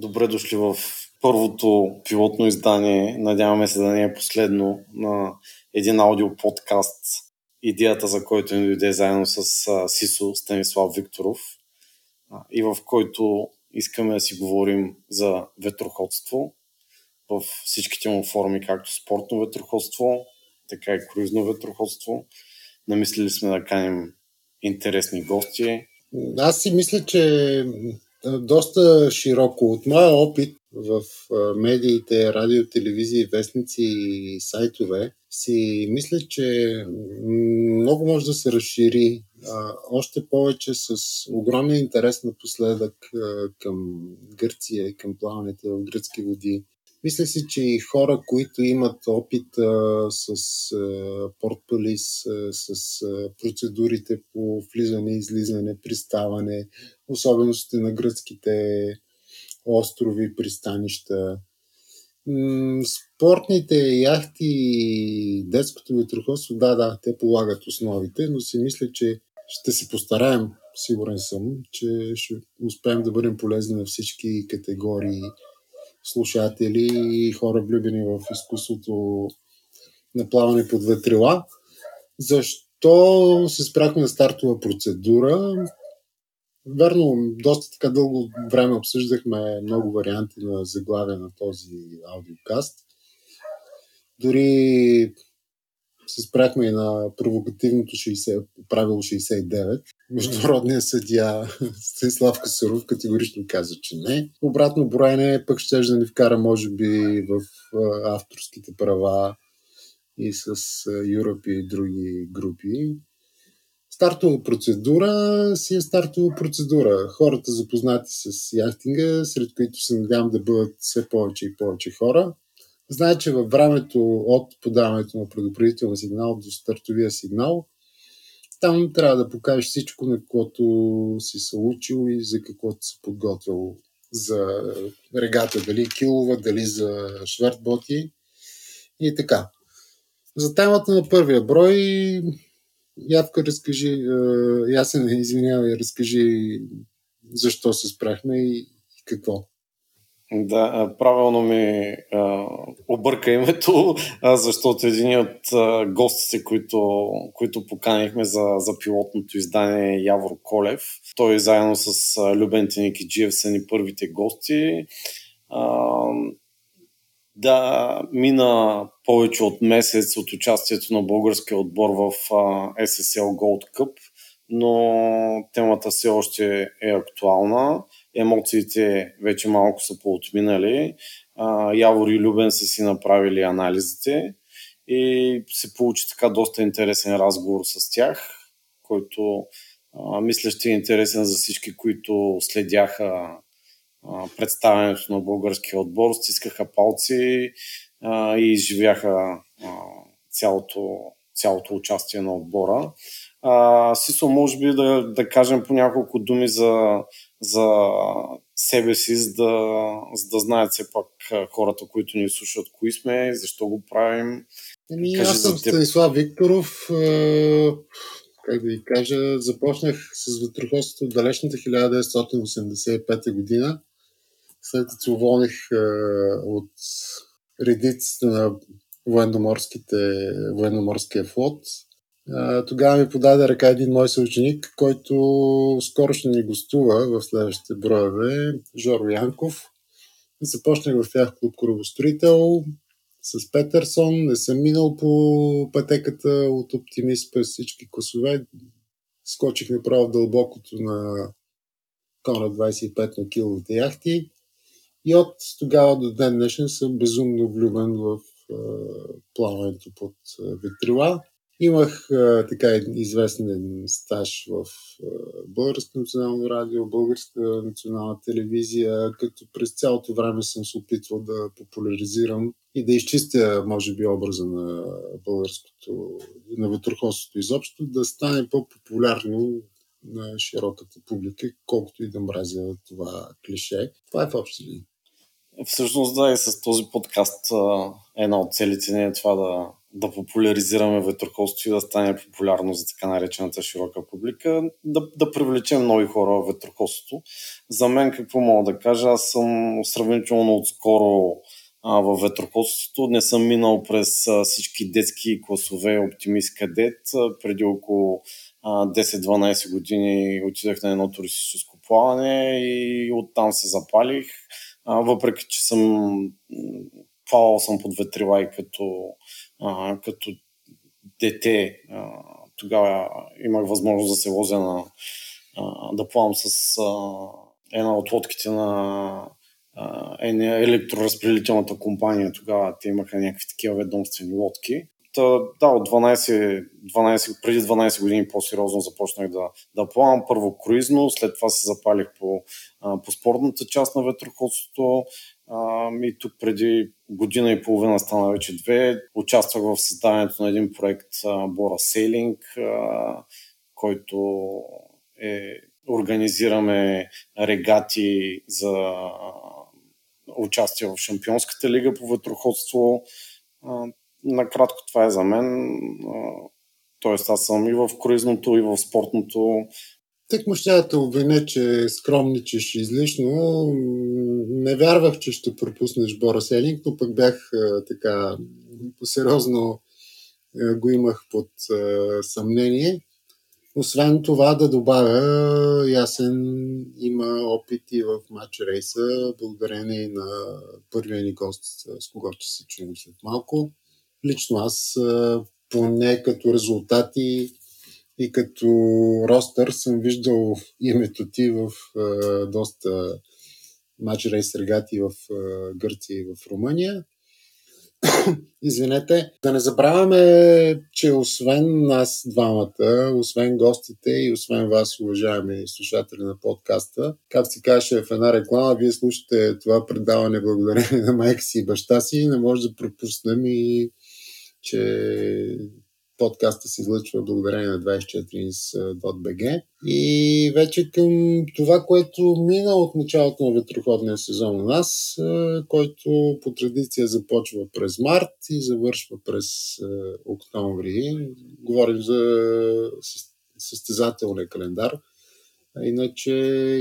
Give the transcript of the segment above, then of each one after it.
Добре дошли в първото пилотно издание, надяваме се да не е последно, на един аудио подкаст, идеята за който ни дойде заедно с Сисо Станислав Викторов и в който искаме да си говорим за ветроходство в всичките му форми, както спортно ветроходство, така и круизно ветроходство. Намислили сме да каним интересни гости. Аз си мисля, че доста широко. От моя опит в медиите, радио, телевизии, вестници и сайтове, си мисля, че много може да се разшири още повече с огромен интерес напоследък към Гърция и към плаването в гръцки води. Мисля си, че и хора, които имат опит а, с а, портполис, а, с а, процедурите по влизане, излизане, приставане, особеностите на гръцките острови, пристанища, спортните яхти и детското ветроходство, да, да, те полагат основите, но си мисля, че ще се постараем, сигурен съм, че ще успеем да бъдем полезни на всички категории слушатели и хора влюбени в изкуството на плаване под ветрила. Защо се спряхме на стартова процедура? Верно, доста така дълго време обсъждахме много варианти на заглавия на този аудиокаст. Дори се спряхме и на провокативното 60, правило 69. Международният съдия Станислав Касаров категорично каза, че не. Обратно броене пък ще да ни вкара, може би, в авторските права и с Европи и други групи. Стартова процедура си е стартова процедура. Хората запознати с яхтинга, сред които се надявам да бъдат все повече и повече хора, Знае, че във времето от подаването на предупредителния сигнал до стартовия сигнал, там трябва да покажеш всичко, на което си се учил и за каквото си подготвил за регата, дали килова, дали за швертботи и така. За темата на първия брой, Явка, разкажи, ясен, извинявай, разкажи защо се спряхме и какво. Да, правилно ми а, обърка името, а, защото един от а, гостите, които, които поканихме за, за пилотното издание е Явор Колев. Той заедно с а, Любен Теникиджиев са ни първите гости. А, да, мина повече от месец от участието на българския отбор в а, SSL Gold Cup, но темата все още е актуална емоциите вече малко са поотминали. Явор и Любен са си направили анализите и се получи така доста интересен разговор с тях, който а, мисля ще е интересен за всички, които следяха а, представянето на българския отбор, стискаха палци а, и изживяха а, цялото, цялото участие на отбора. А, Сисо, може би да, да кажем по няколко думи за, за себе си, за да, за да знаят все пак хората, които ни слушат, кои сме, защо го правим. Ами, аз съм Станислав Викторов. Как да ви кажа, започнах с ветроходството от далечната 1985 година, след като уволних от редиците на военноморския флот тогава ми подаде ръка един мой съученик, който скоро ще ни гостува в следващите броеве, Жоро Янков. Започнах в тях клуб Корабостроител с Петерсон. Не съм минал по пътеката от оптимист през всички класове. Скочих направо дълбокото на Кона 25 на киловите яхти. И от тогава до ден днешен съм безумно влюбен в плаването под ветрила. Имах а, така известен стаж в Българско национално радио, Българска национална телевизия, като през цялото време съм се опитвал да популяризирам и да изчистя, може би, образа на българското, на ветроходството изобщо, да стане по-популярно на широката публика, колкото и да мразя това клише. Това е в общи линии. Всъщност, да, и с този подкаст една от целите не е това да да популяризираме ветроходството и да стане популярно за така наречената широка публика, да, да привлечем нови хора в ветроходството. За мен какво мога да кажа? Аз съм сравнително отскоро а, в ветроходството. Не съм минал през а, всички детски класове Оптимист Кадет. Преди около 10-12 години отидах на едно туристическо плаване и оттам се запалих. А, въпреки, че съм плавал съм под ветрила и като, а, като дете. А, тогава имах възможност да се возя на, а, да плавам с а, една от лодките на е електроразпределителната компания. Тогава те имаха някакви такива ведомствени лодки. Та, да, от 12, 12, преди 12 години по-сериозно започнах да, да плавам. Първо круизно, след това се запалих по, по спортната част на ветроходството. И тук преди година и половина стана вече две. Участвах в създаването на един проект Бора Сейлинг, който е организираме регати за участие в Шампионската лига по ветроходство. Накратко това е за мен. Тоест аз съм и в круизното, и в спортното. Тък му ще да обвиня, че скромничиш излишно. Не вярвах, че ще пропуснеш Бора Селинг, но пък бях така по-сериозно го имах под съмнение. Освен това да добавя, Ясен има опити в матч рейса, благодарение на първия ни гост, с когото ще се чуем след малко. Лично аз, поне като резултати и като ростър, съм виждал името ти в доста матч рейс регати в Гърция и в Румъния. Извинете. Да не забравяме, че освен нас двамата, освен гостите и освен вас, уважаеми слушатели на подкаста, както си каже в една реклама, вие слушате това предаване благодарение на майка си и баща си. Не може да пропуснем и че подкаста се излъчва благодарение на 24ins.bg. И вече към това, което мина от началото на ветроходния сезон у нас, който по традиция започва през март и завършва през октомври. Говорим за състезателния календар. Иначе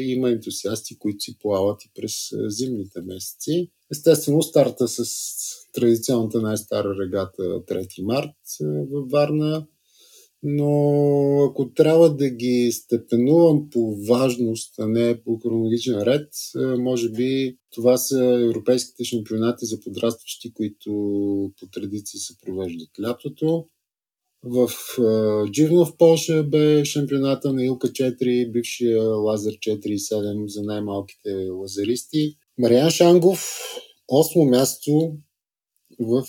има ентусиасти, които си плават и през зимните месеци. Естествено, старта с традиционната най-стара регата 3 март във Варна, но ако трябва да ги степенувам по важност, а не по хронологичен ред, може би това са европейските шампионати за подрастващи, които по традиция се провеждат лятото. В Дживно в Польша бе шампионата на Илка 4, бившия Лазер 4.7 за най-малките лазеристи. Мариан Шангов, 8 място в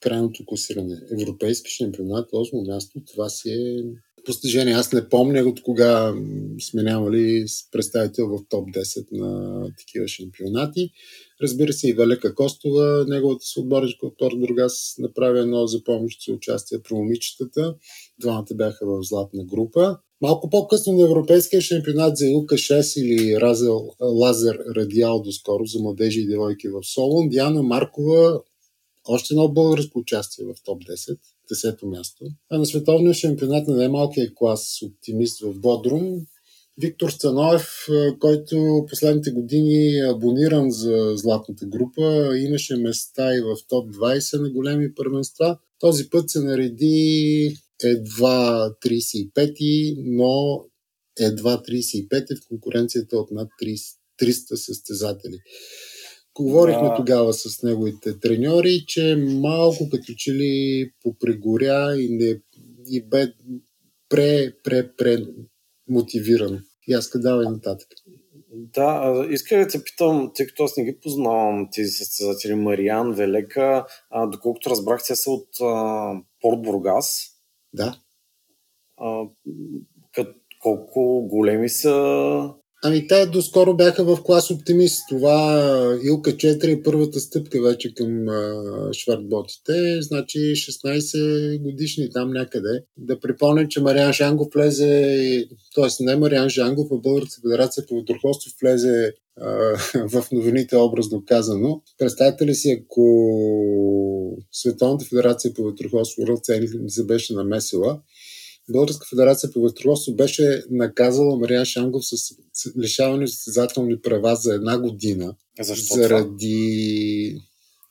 крайното класиране. Европейски шампионат, 8 място, това си е постижение. Аз не помня от кога сме нямали представител в топ 10 на такива шампионати. Разбира се, и Велика Костова, неговата съотборничка от Тор Другас, направи едно за помощ за участие при момичетата. Двамата бяха в златна група. Малко по-късно на Европейския шампионат за Илка 6 или Разел, Лазер Радиал доскоро за младежи и девойки в Солон, Диана Маркова още едно българско участие в топ 10, 10-то място. А на световния шампионат на най-малкия клас оптимист в Бодрум, Виктор Станоев, който последните години е абониран за златната група, имаше места и в топ 20 на големи първенства. Този път се нареди едва 35, но едва 35 в конкуренцията от над 30, 300 състезатели. Говорихме да. тогава с неговите треньори, че малко като че ли попрегоря и, не, и бе пре, пре, пре мотивиран. И аз давай нататък. Да, иска да те питам, тъй като аз не ги познавам тези състезатели Мариан, Велека, а, доколкото разбрах, те са от а, Порт Бургас. Да. А, кът, колко големи са Ами те доскоро бяха в клас оптимист. Това Илка 4 е първата стъпка вече към а, швартботите. Значи 16 годишни там някъде. Да припомня, че Мариан Жангов влезе, т.е. не Мариан Жангов, а Българска федерация по водорхоство влезе в новините образно казано. Представете ли си, ако Световната федерация по ветроходство World ми се беше намесила, Българска федерация по ветроходство беше наказала Мария Шангов с лишаване състезателни права за една година. Защо заради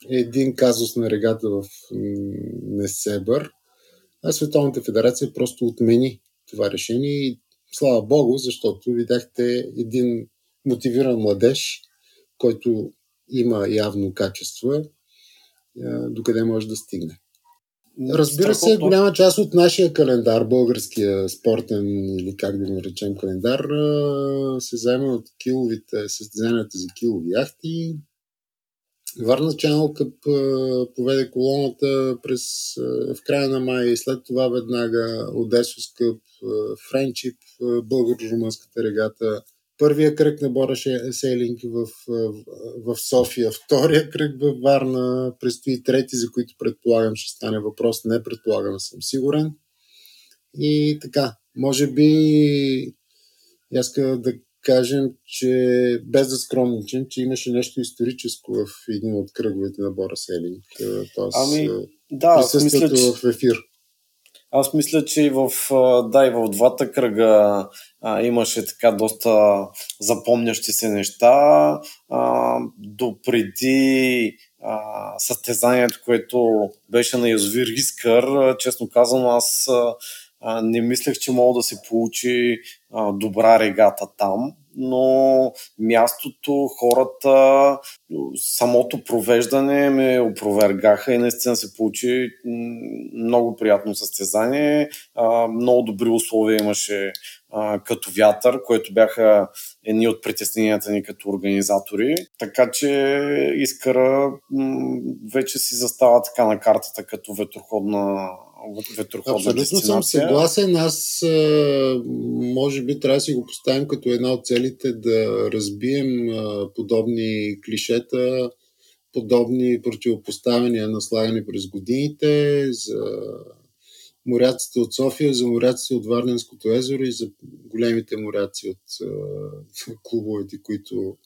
това? един казус на регата в Несебър. А Световната федерация просто отмени това решение и слава Богу, защото видяхте един мотивиран младеж, който има явно качества, докъде може да стигне. Разбира се, голяма част от нашия календар, българския спортен или как да го наречем календар, се заема от киловите, състезанията за килови яхти. Варна Channel Cup поведе колоната през, в края на май, след това веднага Одесос Къп, Френчип, българо-румънската регата, първия кръг на Бора Сейлинг в, в София, втория кръг в Варна, предстои трети, за които предполагам ще стане въпрос, не предполагам, съм сигурен. И така, може би иска да кажем, че без да скромничам, че имаше нещо историческо в един от кръговете на Бора Селинг. Тоест, ами, да, присъствието мисля, че... в ефир. Аз мисля, че и в, да, и в двата кръга а, имаше така доста запомнящи се неща. А, допреди а, състезанието, което беше на Язовир Искър, честно казано, аз а, не мислех, че мога да се получи а, добра регата там но мястото, хората, самото провеждане ме опровергаха и наистина се получи много приятно състезание. Много добри условия имаше като вятър, което бяха едни от притесненията ни като организатори. Така че Искара вече си застава така на картата като ветроходна ветроходна Абсолютно съм съгласен. Аз може би трябва да си го поставим като една от целите да разбием подобни клишета, подобни противопоставяния наслагани през годините за моряците от София, за моряците от Варненското езеро и за големите моряци от клубовете, които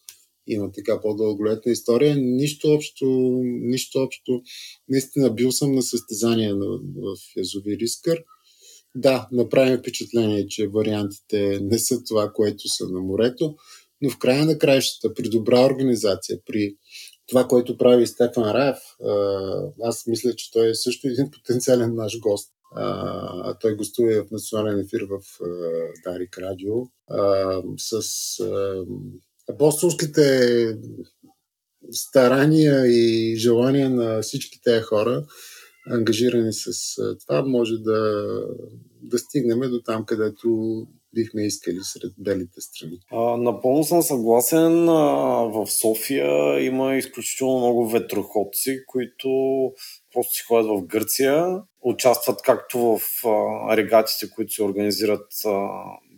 има така по-дълголетна история. Нищо общо, нищо общо. Наистина бил съм на състезание в Язовир Искър. Да, направим впечатление, че вариантите не са това, което са на морето, но в края на краищата, при добра организация, при това, което прави Стефан Раев, аз мисля, че той е също един потенциален наш гост. А, той гостува в национален ефир в Дарик Радио с апостолските старания и желания на всички тези хора, ангажирани с това, може да, да стигнем до там, където бихме искали сред белите страни. А, напълно съм съгласен. А, в София има изключително много ветроходци, които просто си ходят в Гърция, участват както в а, регатите, които се организират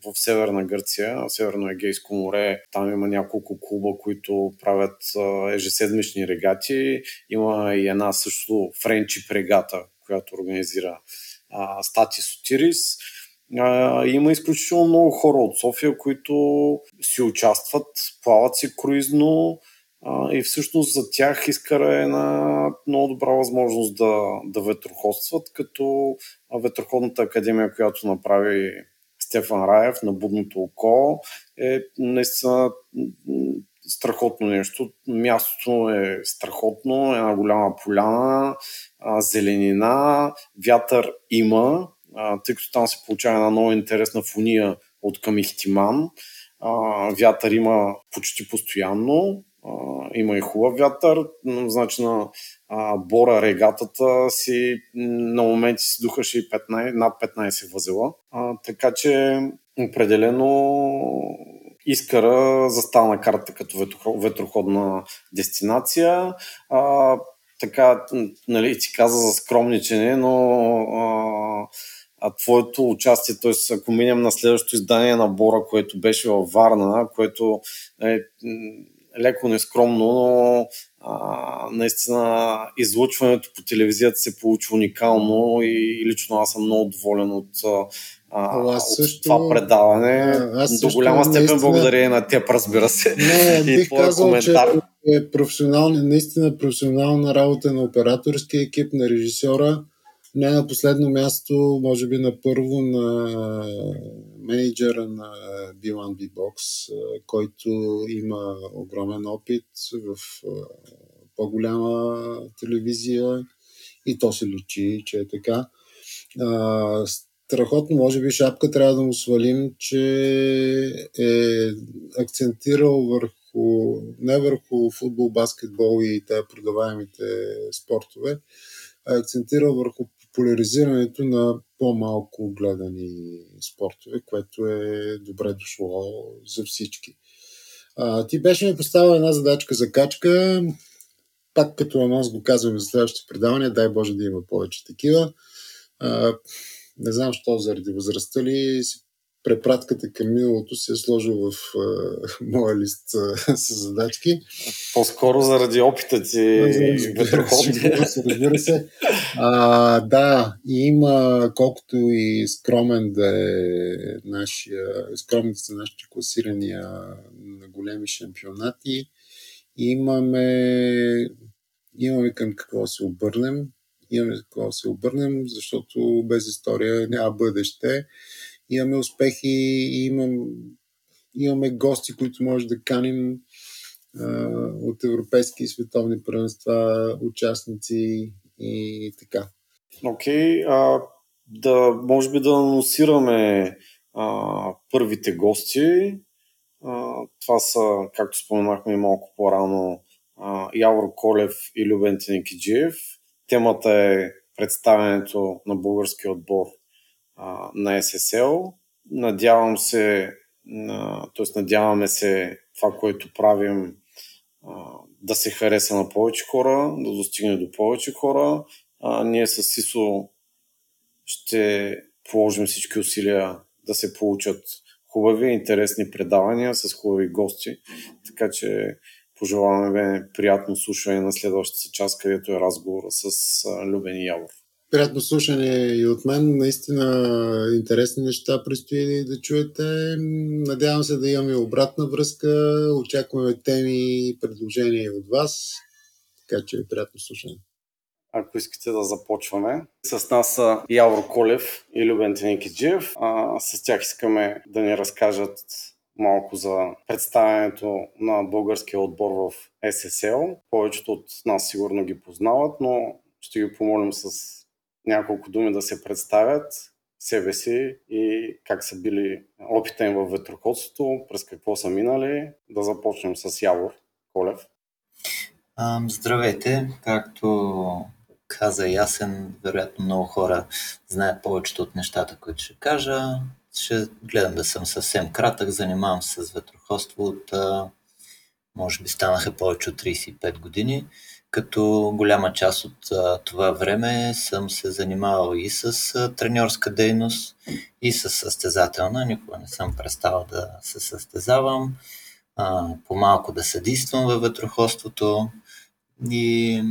в Северна Гърция, Северно-Егейско море. Там има няколко клуба, които правят ежеседмични регати. Има и една също френчи регата, която организира а, Стати Сотирис. Има изключително много хора от София, които си участват, плават си круизно и всъщност за тях Искара е една много добра възможност да, да ветроходстват, като Ветроходната академия, която направи Стефан Раев на Будното око е наистина страхотно нещо. Мястото е страхотно, една голяма поляна, зеленина, вятър има, тъй като там се получава една много интересна фуния от към Ихтиман. Вятър има почти постоянно, има и хубав вятър, значи на а, Бора регатата си на моменти си духаше и 15, над 15 възела. А, така че определено Искара застана карта като ветроходна дестинация. А, така, нали, ти каза за скромничене, но а, а твоето участие, т.е. ако минем на следващото издание на Бора, което беше във Варна, което е леко нескромно, но а, наистина излъчването по телевизията се получи уникално и лично аз съм много доволен от, а, аз също, от това предаване. Аз До голяма степен наистина... благодарение на теб, разбира се. Не, бих казал, коментар. че е професионална, наистина професионална работа на операторския екип, на режисьора. Не на последно място, може би на първо на менеджера на B1B Box, който има огромен опит в по-голяма телевизия и то се личи, че е така. Страхотно, може би шапка трябва да му свалим, че е акцентирал върху, не върху футбол, баскетбол и те продаваемите спортове, а е акцентирал върху популяризирането на по-малко гледани спортове, което е добре дошло за всички. А, ти беше ми поставил една задачка за качка. Пак като анонс го казваме за следващите предавания, дай Боже да има повече такива. А, не знам, що заради възрастта ли си препратката към миналото се е сложил в а, моя лист а, с задачки. По-скоро заради опита ти Разбира се. А, да, и има колкото и скромен да е нашия, скромен са нашите класирания на големи шампионати. Имаме, имаме към какво се обърнем имаме какво да се обърнем, защото без история няма бъдеще. Имаме успехи, имам, имаме гости, които може да каним а, от европейски и световни първенства, участници и така. Окей, okay, да, може би да анонсираме а, първите гости. А, това са, както споменахме малко по-рано, а, Явор Колев и Любен Тенекиджиев. Темата е представянето на българския отбор на SSL. Надявам се, т.е. надяваме се това, което правим да се хареса на повече хора, да достигне до повече хора. Ние с СИСО ще положим всички усилия да се получат хубави, интересни предавания с хубави гости. Така че Пожелаваме приятно слушане на следващата част, където е разговора с Любен Явор. Приятно слушане и от мен. Наистина интересни неща предстои да чуете. Надявам се да имаме обратна връзка. Очакваме теми и предложения от вас. Така че приятно слушане. Ако искате да започваме. С нас са Явор Колев и Любен Теникиджиев. С тях искаме да ни разкажат малко за представянето на българския отбор в SSL. Повечето от нас сигурно ги познават, но ще ги помолим с няколко думи да се представят себе си и как са били опита им в ветроходството, през какво са минали. Да започнем с Явор Колев. Здравейте! Както каза Ясен, вероятно много хора знаят повечето от нещата, които ще кажа ще гледам да съм съвсем кратък. Занимавам се с ветроходство от, може би станаха повече от 35 години, като голяма част от това време съм се занимавал и с треньорска дейност, и с състезателна. Никога не съм преставал да се състезавам, по-малко да съдействам във ветроходството и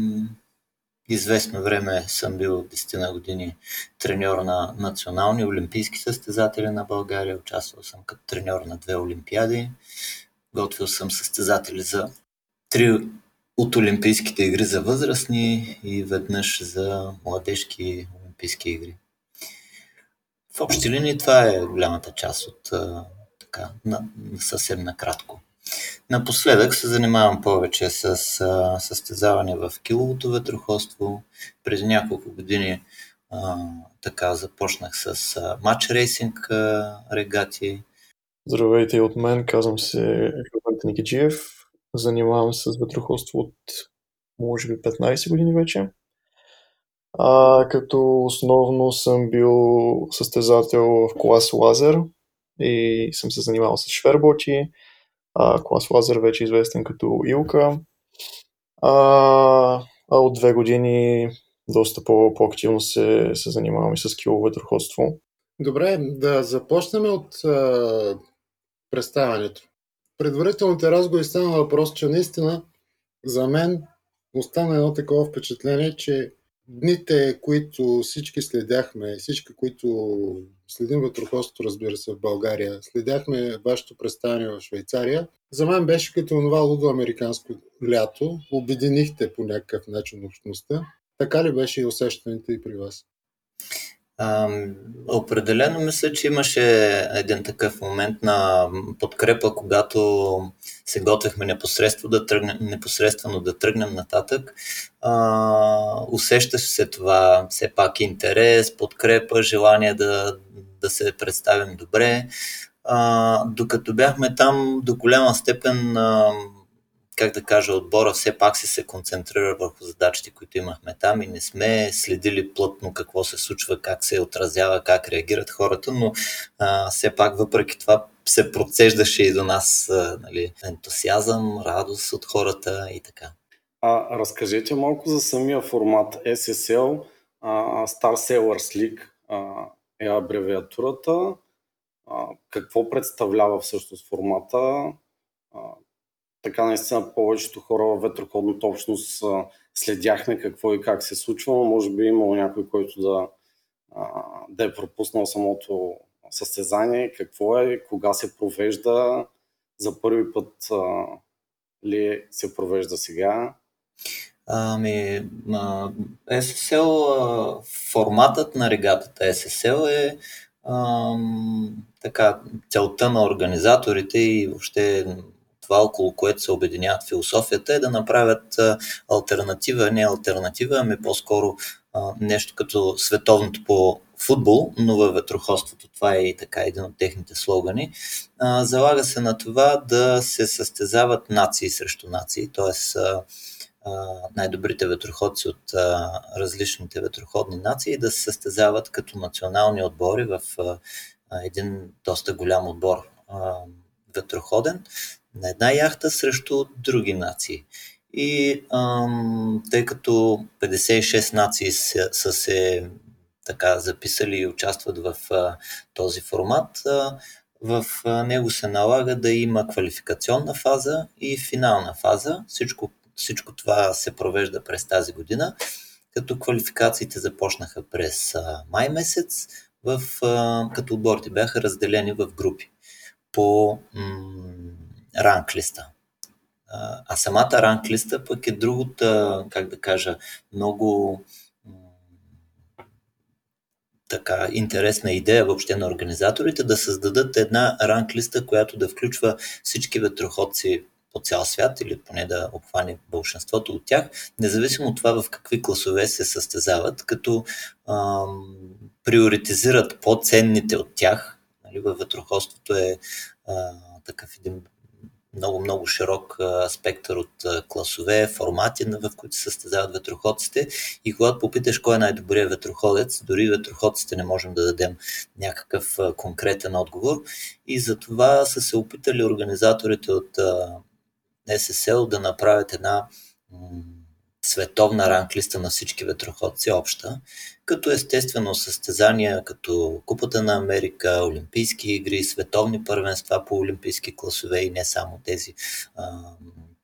известно време съм бил 10 на години треньор на национални олимпийски състезатели на България. Участвал съм като треньор на две олимпиади. Готвил съм състезатели за три от Олимпийските игри за възрастни и веднъж за младежки Олимпийски игри. В общи линии това е голямата част от така, на, съвсем накратко. Напоследък се занимавам повече с състезаване в киловото ветроходство. Преди няколко години а, така започнах с а, матч рейсинг а, регати. Здравейте от мен, казвам се Робърт Никиджиев. Занимавам се с ветроходство от може би 15 години вече. А, като основно съм бил състезател в клас Лазер и съм се занимавал с шверботи, а, клас Лазер вече е известен като Илка. А, а от две години доста по- по-активно се, се занимавам и с килово ветроходство. Добре, да започнем от а, представянето. Предварителните разговори стана въпрос, че наистина за мен остана едно такова впечатление, че дните, които всички следяхме, всички, които следим вътроходството, разбира се, в България, следяхме вашето представяне в Швейцария, за мен беше като това лудо-американско лято. Обединихте по някакъв начин общността. Така ли беше и усещането и при вас? Определено мисля, че имаше един такъв момент на подкрепа, когато се готвихме непосредствено да тръгнем, непосредствено да тръгнем нататък. А, усещаш се това все пак интерес, подкрепа, желание да, да се представим добре. А, докато бяхме там, до голяма степен а, как да кажа, отбора все пак си се концентрира върху задачите, които имахме там и не сме следили плътно какво се случва, как се отразява, как реагират хората, но а, все пак въпреки това се процеждаше и до нас а, нали, ентусиазъм, радост от хората и така. А, разкажете малко за самия формат SSL, а, Star Sailors League а, е абревиатурата. А, какво представлява всъщност формата? А, така наистина повечето хора в ветроходната общност следяхме какво и как се случва, но може би е имало някой, който да, да е пропуснал самото състезание, какво е, кога се провежда, за първи път ли се провежда сега? Ами, SSL, форматът на регатата SSL е ам, така, целта на организаторите и въобще това, около което се обединяват философията, е да направят альтернатива, не альтернатива, ами по-скоро нещо като световното по футбол, но във ветроходството. Това е и така един от техните слогани. залага се на това да се състезават нации срещу нации, т.е. най-добрите ветроходци от различните ветроходни нации да се състезават като национални отбори в един доста голям отбор ветроходен на една яхта срещу други нации. И ам, тъй като 56 нации са, са се така записали и участват в а, този формат, а, в а, него се налага да има квалификационна фаза и финална фаза. Всичко, всичко това се провежда през тази година, като квалификациите започнаха през а, май месец, в, а, като отборите бяха разделени в групи по м- ранглиста. А самата ранглиста пък е другата, как да кажа, много така интересна идея въобще на организаторите да създадат една ранглиста, която да включва всички ветроходци по цял свят или поне да обхване большинството от тях, независимо от това в какви класове се състезават, като ам, приоритизират по-ценните от тях. Нали, във ветроходството е а, такъв един много-много широк спектър от класове, формати, в които се състезават ветроходците. И когато попиташ кой е най-добрият ветроходец, дори ветроходците не можем да дадем някакъв конкретен отговор. И затова са се опитали организаторите от SSL да направят една световна ранглиста на всички ветроходци обща, като естествено състезания като Купата на Америка, Олимпийски игри, световни първенства по олимпийски класове и не само тези а,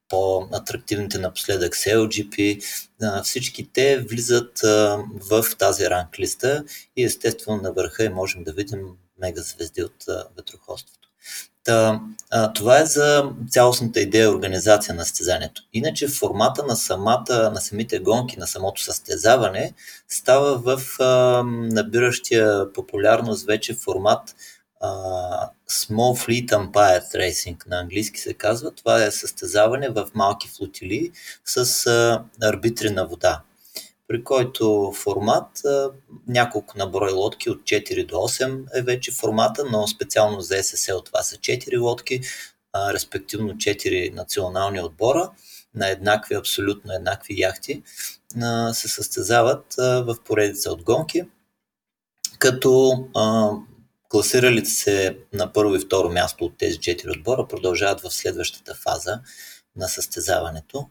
по-атрактивните напоследък CLGP, всички те влизат в тази ранглиста и естествено на върха и можем да видим мега звезди от ветроходството. Та, а, това е за цялостната идея организация на състезанието. Иначе формата на, самата, на самите гонки, на самото състезаване става в а, набиращия популярност вече формат а, Small Fleet Empire Racing на английски се казва. Това е състезаване в малки флотили с а, арбитри на вода при който формат няколко наброй лодки от 4 до 8 е вече формата, но специално за SSL това са 4 лодки, респективно 4 национални отбора на еднакви, абсолютно еднакви яхти се състезават в поредица от гонки, като класиралите се на първо и второ място от тези 4 отбора продължават в следващата фаза на състезаването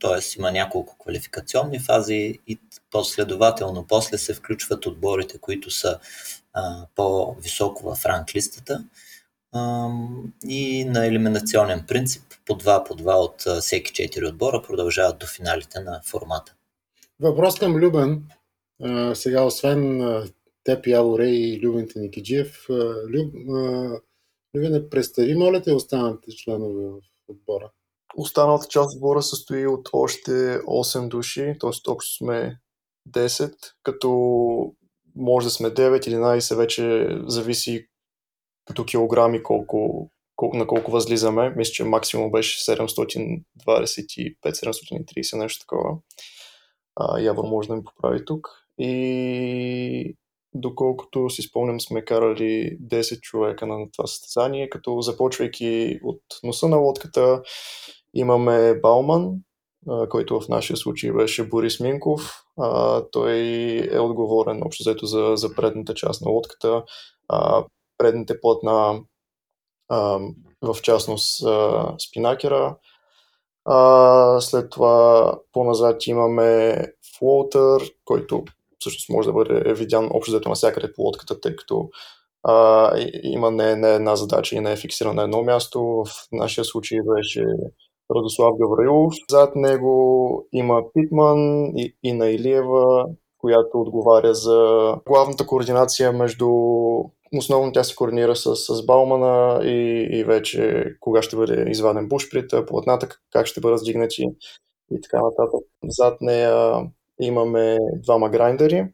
т.е. има няколко квалификационни фази и последователно после се включват отборите, които са а, по-високо в ранглистата и на елиминационен принцип по два по два от всеки четири отбора продължават до финалите на формата. Въпрос към Любен. А, сега, освен теб, Яворе и Любен Теникиджиев, Люб, Любен, представи, моля те, останалите членове в отбора. Останалата част от отбора състои от още 8 души, т.е. общо сме 10, като може да сме 9-11, вече зависи като килограми колко, колко, на колко възлизаме. Мисля, че максимум беше 725-730, нещо такова. А, Явор може да ми поправи тук. И доколкото си спомням, сме карали 10 човека на това състезание, като започвайки от носа на лодката, имаме Бауман, който в нашия случай беше Борис Минков. Той е отговорен общо взето за, за предната част на лодката. Предните платна, в частност спинакера. След това по-назад имаме флоутър, който всъщност може да бъде видян общо взето навсякъде по лодката, тъй като а, има не, не една задача и не е фиксирана на едно място. В нашия случай беше Радослав Гавраилов. Зад него има Питман и, и на Илиева, която отговаря за главната координация между Основно тя се координира с, с Баумана и, и вече кога ще бъде изваден бушприта, платната, как ще бъдат сдигнати и така нататък. Зад нея имаме двама грайндери.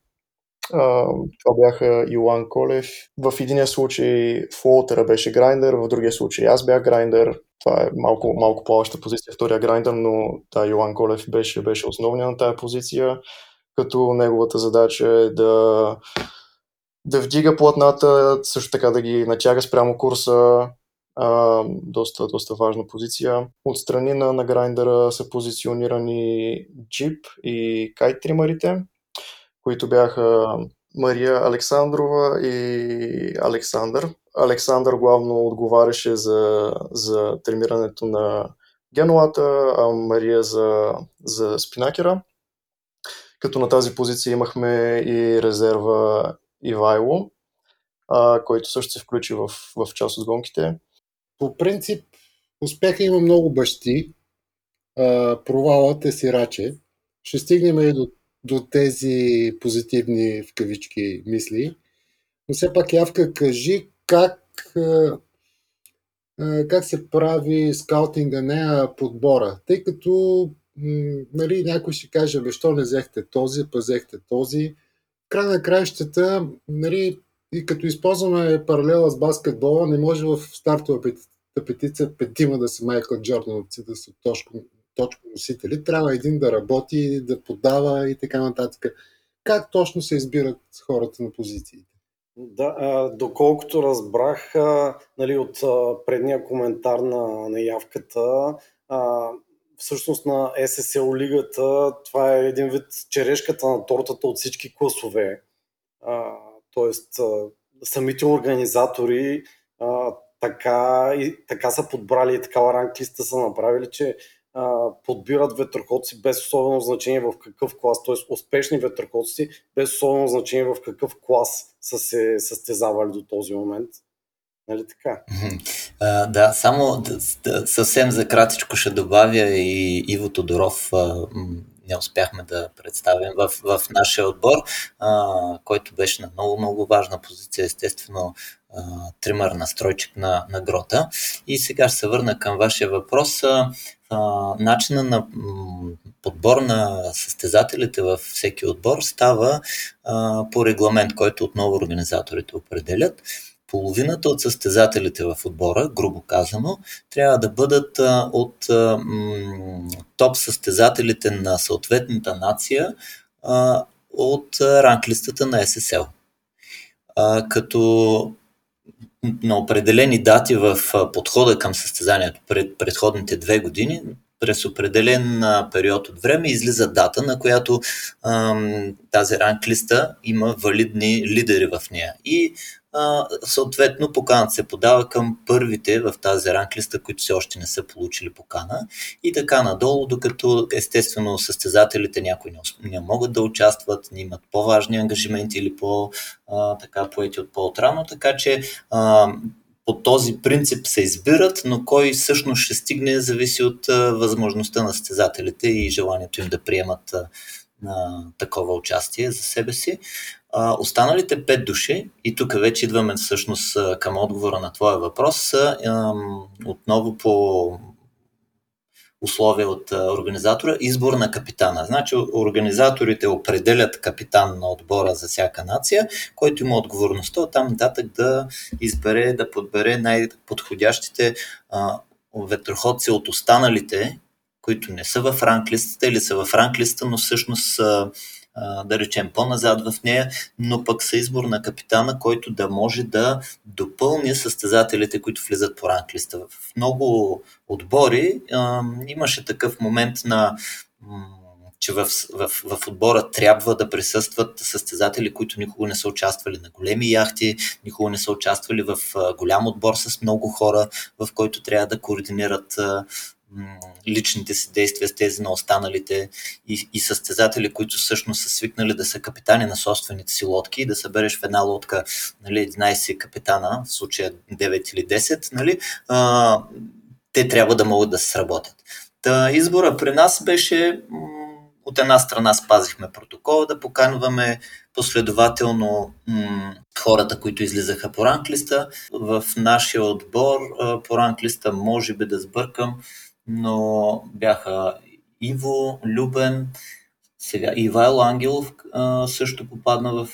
Това бяха Йоан Колев. В единия случай флоутера беше грайндер, в другия случай аз бях грайндер. Това е малко, малко по-обща позиция, втория грайндер, но да, Йоан Колев беше, беше основния на тази позиция, като неговата задача е да да вдига платната, също така да ги натяга спрямо курса. А, доста, доста важна позиция. Отстрани на, на грайндера са позиционирани Джип и кайт тримарите, които бяха Мария Александрова и Александър. Александър главно отговаряше за, за тримирането на генулата, а Мария за, за спинакера. Като на тази позиция имахме и резерва Ивайло, а, който също се включи в, в част от гонките. По принцип, успеха има много бащи, а, провалът е сираче. Ще стигнем и до, до тези позитивни в кавички мисли. Но все пак, Явка, кажи как, как се прави скаутинга, не подбора. Тъй като нали, някой ще каже, защо не взехте този, пазехте този край на краищата, нали, и като използваме паралела с баскетбола, не може в стартова петиция петима да са Майкъл Джордановци, да са точко, точко носители. Трябва един да работи, да подава и така нататък. Как точно се избират хората на позициите? Да, доколкото разбрах нали, от предния коментар на наявката, всъщност на SSL лигата това е един вид черешката на тортата от всички класове. А, тоест, самите организатори така, и, така са подбрали и такава ранглиста са направили, че подбират ветроходци без особено значение в какъв клас, т.е. успешни ветроходци без особено значение в какъв клас са се състезавали до този момент. Нали така? А, да, само да, съвсем за кратичко ще добавя и Иво Тодоров а, не успяхме да представим в, в нашия отбор, а, който беше на много, много важна позиция, естествено а, тримър настройчик на, на грота. И сега ще се върна към вашия въпрос. А, начина на подбор на състезателите във всеки отбор става а, по регламент, който отново организаторите определят половината от състезателите в отбора, грубо казано, трябва да бъдат а, от а, м, топ състезателите на съответната нация а, от ранглистата на SSL. А, като на определени дати в подхода към състезанието пред предходните две години, през определен период от време излиза дата, на която ам, тази ранглиста има валидни лидери в нея. И съответно поканата се подава към първите в тази ранглиста, които все още не са получили покана и така надолу, докато естествено състезателите някои не, не могат да участват, не имат по-важни ангажименти или по, а, така поети от по-отрано, така че а, по този принцип се избират, но кой всъщност ще стигне зависи от а, възможността на състезателите и желанието им да приемат а, на такова участие за себе си. А, останалите пет души, и тук вече идваме всъщност към отговора на твоя въпрос, са отново по условия от организатора избор на капитана. Значи организаторите определят капитан на отбора за всяка нация, който има отговорността от там нататък да избере, да подбере най-подходящите а, ветроходци от останалите, които не са в ранглистата или са в ранглиста, но всъщност са да речем, по-назад в нея, но пък са избор на капитана, който да може да допълни състезателите, които влизат по ранглиста. В много отбори а, имаше такъв момент на че в, в, в отбора трябва да присъстват състезатели, които никога не са участвали на големи яхти, никога не са участвали в голям отбор с много хора, в който трябва да координират личните си действия с тези на останалите и, и състезатели, които всъщност са свикнали да са капитани на собствените си лодки и да събереш в една лодка нали, 11 капитана, в случая 9 или 10, нали, а, те трябва да могат да се сработят. Та избора при нас беше от една страна спазихме протокола да поканваме последователно м- хората, които излизаха по ранглиста. В нашия отбор по ранглиста може би да сбъркам но бяха Иво, Любен, сега Ивайло Ангелов също попадна в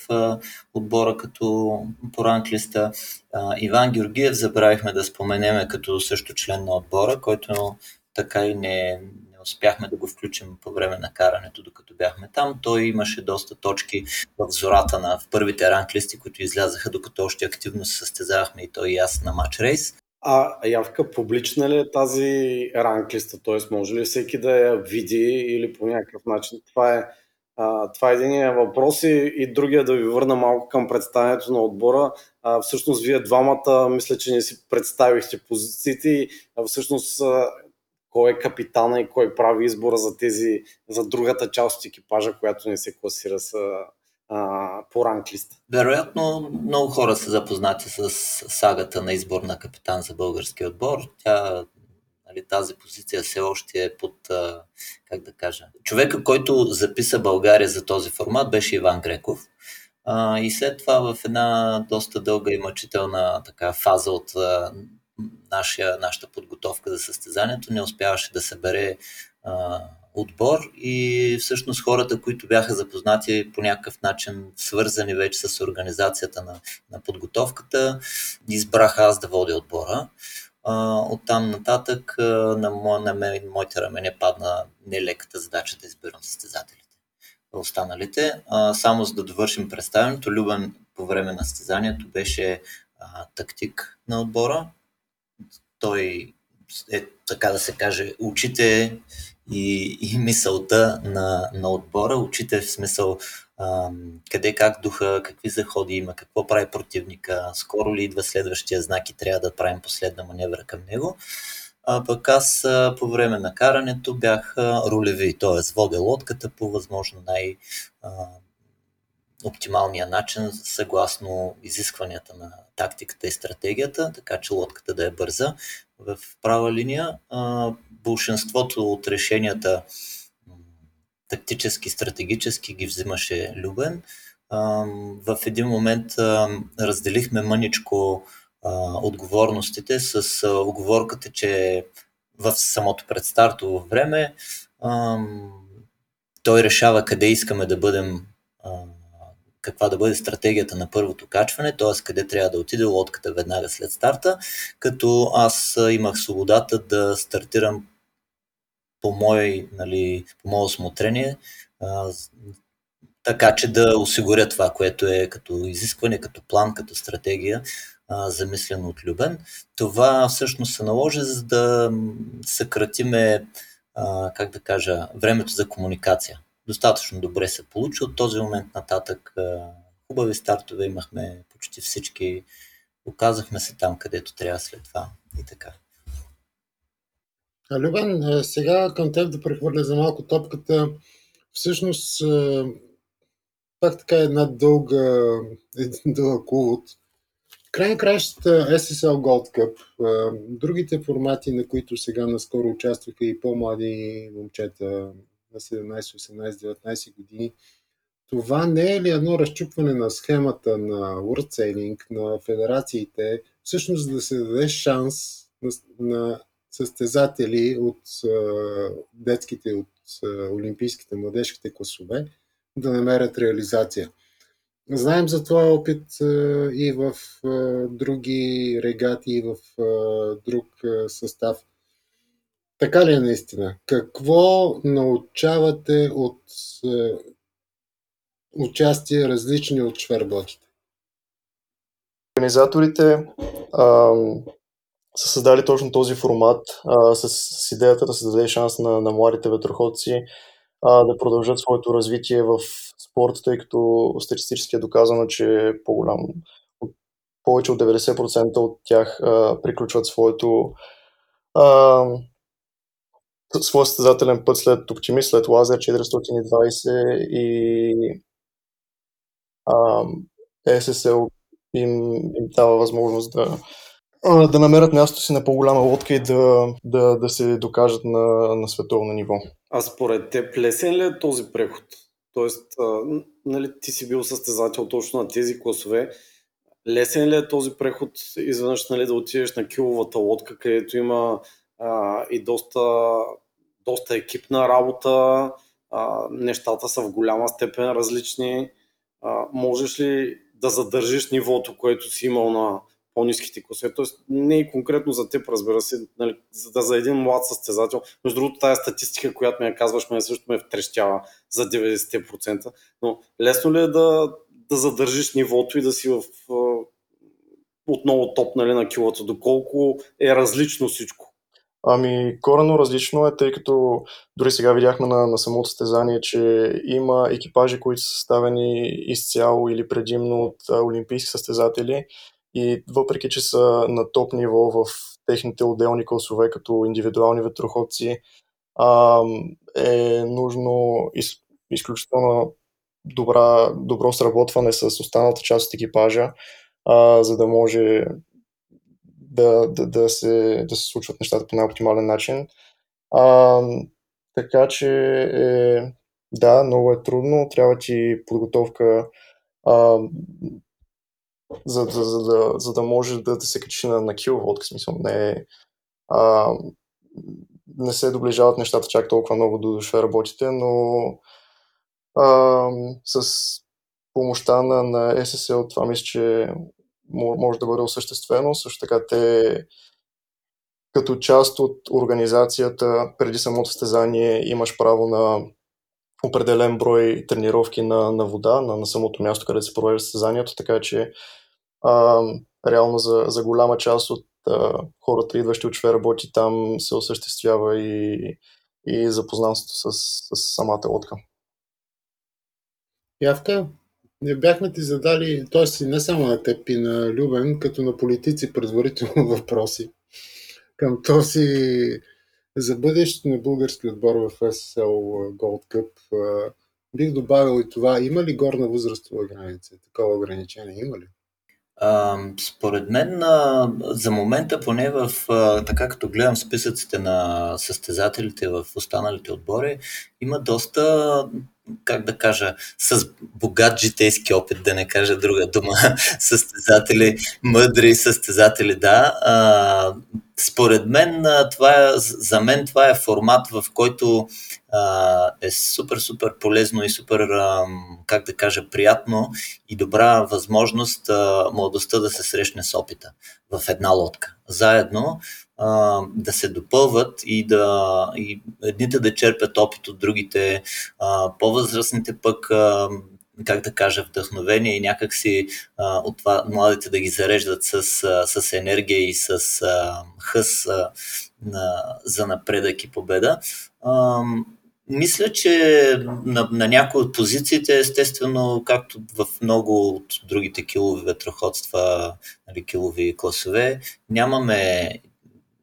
отбора като по ранглиста. А, Иван Георгиев забравихме да споменеме като също член на отбора, който така и не, не успяхме да го включим по време на карането, докато бяхме там. Той имаше доста точки в зората на в първите ранглисти, които излязаха, докато още активно се състезавахме и той и аз на матч рейс. А явка публична ли е тази ранглиста? Т.е. може ли всеки да я види или по някакъв начин? Това е, а, това е един въпрос и, и другия да ви върна малко към представянето на отбора. А, всъщност вие двамата мисля, че не си представихте позициите и всъщност кой е капитана и кой прави избора за тези, за другата част от екипажа, която не се класира с а, по ранглиста. Вероятно, много хора са запознати с сагата на избор на капитан за български отбор. Тя нали, тази позиция все още е под, как да кажа, човека, който записа България за този формат беше Иван Греков. А, и след това в една доста дълга и мъчителна така, фаза от а, нашия, нашата подготовка за състезанието не успяваше да събере а, отбор и всъщност хората, които бяха запознати по някакъв начин, свързани вече с организацията на, на подготовката, избраха аз да водя отбора. От там нататък на, мо, на мен, моите рамене падна нелеката задача да изберам състезателите. Останалите, само за да довършим представянето, Любен по време на състезанието беше а, тактик на отбора. Той е, така да се каже, учите и, и мисълта на, на отбора, учите в смисъл къде как духа, какви заходи има, какво прави противника, скоро ли идва следващия знак и трябва да правим последна маневра към него. А пък аз по време на карането бях рулеви, т.е. водя лодката по възможно най- оптималния начин, съгласно изискванията на тактиката и стратегията, така че лодката да е бърза в права линия. Большинството от решенията тактически, стратегически ги взимаше Любен. В един момент разделихме мъничко отговорностите с оговорката, че в самото предстартово време той решава къде искаме да бъдем каква да бъде стратегията на първото качване, т.е. къде трябва да отиде лодката веднага след старта, като аз имах свободата да стартирам по мое, нали, по мое осмотрение, така че да осигуря това, което е като изискване, като план, като стратегия, а, замислено от Любен. Това всъщност се наложи, за да съкратиме, а, как да кажа, времето за комуникация достатъчно добре се получи. От този момент нататък хубави стартове имахме почти всички. Оказахме се там, където трябва след това и така. Любен, сега към теб да прехвърля за малко топката. Всъщност, пак така една дълга, един дълъг увод. Край на краищата SSL Gold Cup, другите формати, на които сега наскоро участваха и по-млади момчета, на 17, 18, 19 години. Това не е ли едно разчупване на схемата на Sailing, на федерациите, всъщност да се даде шанс на, на състезатели от детските, от олимпийските, младежките класове да намерят реализация. Знаем за това опит и в други регати, и в друг състав. Така ли е наистина? Какво научавате от участие различни от шверблоките? Организаторите са създали точно този формат а, с, с идеята да се даде шанс на, на младите ветроходци а, да продължат своето развитие в спорта, тъй като статистически е доказано, че по-голям, повече от 90% от тях а, приключват своето а, своя състезателен път след оптимист, след лазер 420 и а, SSL им, им дава възможност да, да намерят мястото си на по-голяма лодка и да, да, да се докажат на, на световно ниво. А според теб лесен ли е този преход? Тоест, а, нали, ти си бил състезател точно на тези класове. Лесен ли е този преход изведнъж нали, да отидеш на киловата лодка, където има а, и доста, доста екипна работа, нещата са в голяма степен различни. Можеш ли да задържиш нивото, което си имал на по-низките класове. Тоест не е конкретно за теб, разбира се, нали, за, за един млад състезател. Между другото, тази статистика, която ми я казваш, ме също ме втрещява за 90%. Но лесно ли е да, да задържиш нивото и да си в отново топ нали, на килата, доколко е различно всичко? Ами, корено различно е, тъй като дори сега видяхме на, на самото стезание, че има екипажи, които са съставени изцяло или предимно от олимпийски състезатели. И въпреки, че са на топ ниво в техните отделни класове като индивидуални ветроходци, а, е нужно из, изключително добра, добро сработване с останалата част от екипажа, а, за да може да, да, да, се, да се случват нещата по най-оптимален начин. А, така че, е, да, много е трудно. Трябва ти подготовка а, за, за, за, да, за да може да, да се качи на, на киловолт, смисъл не а, не се доближават нещата чак толкова много до душа работите, но а, с помощта на, на SSL това мисля, че може да бъде осъществено. Също така те като част от организацията преди самото стезание имаш право на определен брой тренировки на, на вода, на, на самото място, където се провежда състезанието, така че а, реално за, за голяма част от а, хората, идващи от работи там, се осъществява и, и запознанството с, с самата лодка. Явка, не бяхме ти задали, т.е. не само на теб и на Любен, като на политици предварително въпроси към този за бъдещето на български отбор в SSL Gold Cup. Бих добавил и това, има ли горна възрастова граница? Такова ограничение има ли? според мен, за момента, поне в така като гледам списъците на състезателите в останалите отбори, има доста, как да кажа, с богат житейски опит, да не кажа друга дума, състезатели, мъдри състезатели, да. Според мен, това е, за мен това е формат, в който е супер, супер полезно и супер, как да кажа, приятно и добра възможност младостта да се срещне с опита в една лодка. Заедно да се допълват и да и едните да черпят опит от другите, по-възрастните пък как да кажа, вдъхновение и някакси а, от това младите да ги зареждат с, а, с енергия и с а, хъс а, на, за напредък и победа. А, мисля, че на, на някои от позициите, естествено, както в много от другите килови ветроходства, нали, килови класове, нямаме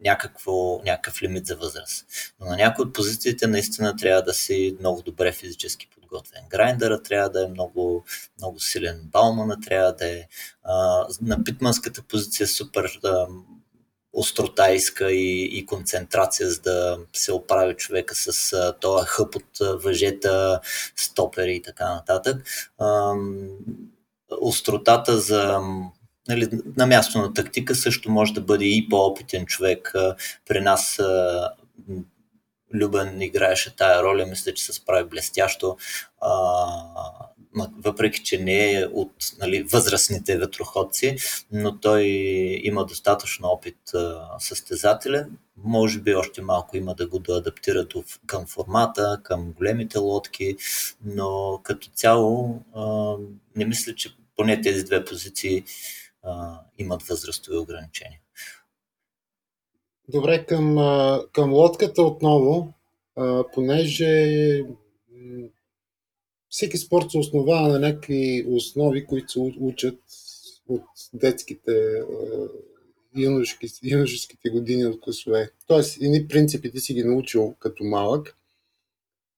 някакво, някакъв лимит за възраст. Но на някои от позициите наистина трябва да си много добре физически подготвен. Грайндъра трябва да е много, много силен, Баумана трябва да е а, на питманската позиция супер а, острота иска и, и концентрация, за да се оправи човека с а, този хъп от въжета, стопери и така нататък. А, остротата за нали, на място на тактика също може да бъде и по-опитен човек. При нас Любен играеше тая роля, мисля, че се справи блестящо, въпреки, че не е от нали, възрастните ветроходци, но той има достатъчно опит а, състезателен. Може би още малко има да го доадаптира към формата, към големите лодки, но като цяло а, не мисля, че поне тези две позиции а, имат възрастови ограничения. Добре, към, към лодката отново, понеже всеки спорт се основава на някакви основи, които се учат от детските юношеските години от класове. Тоест, едни принципите си ги научил като малък.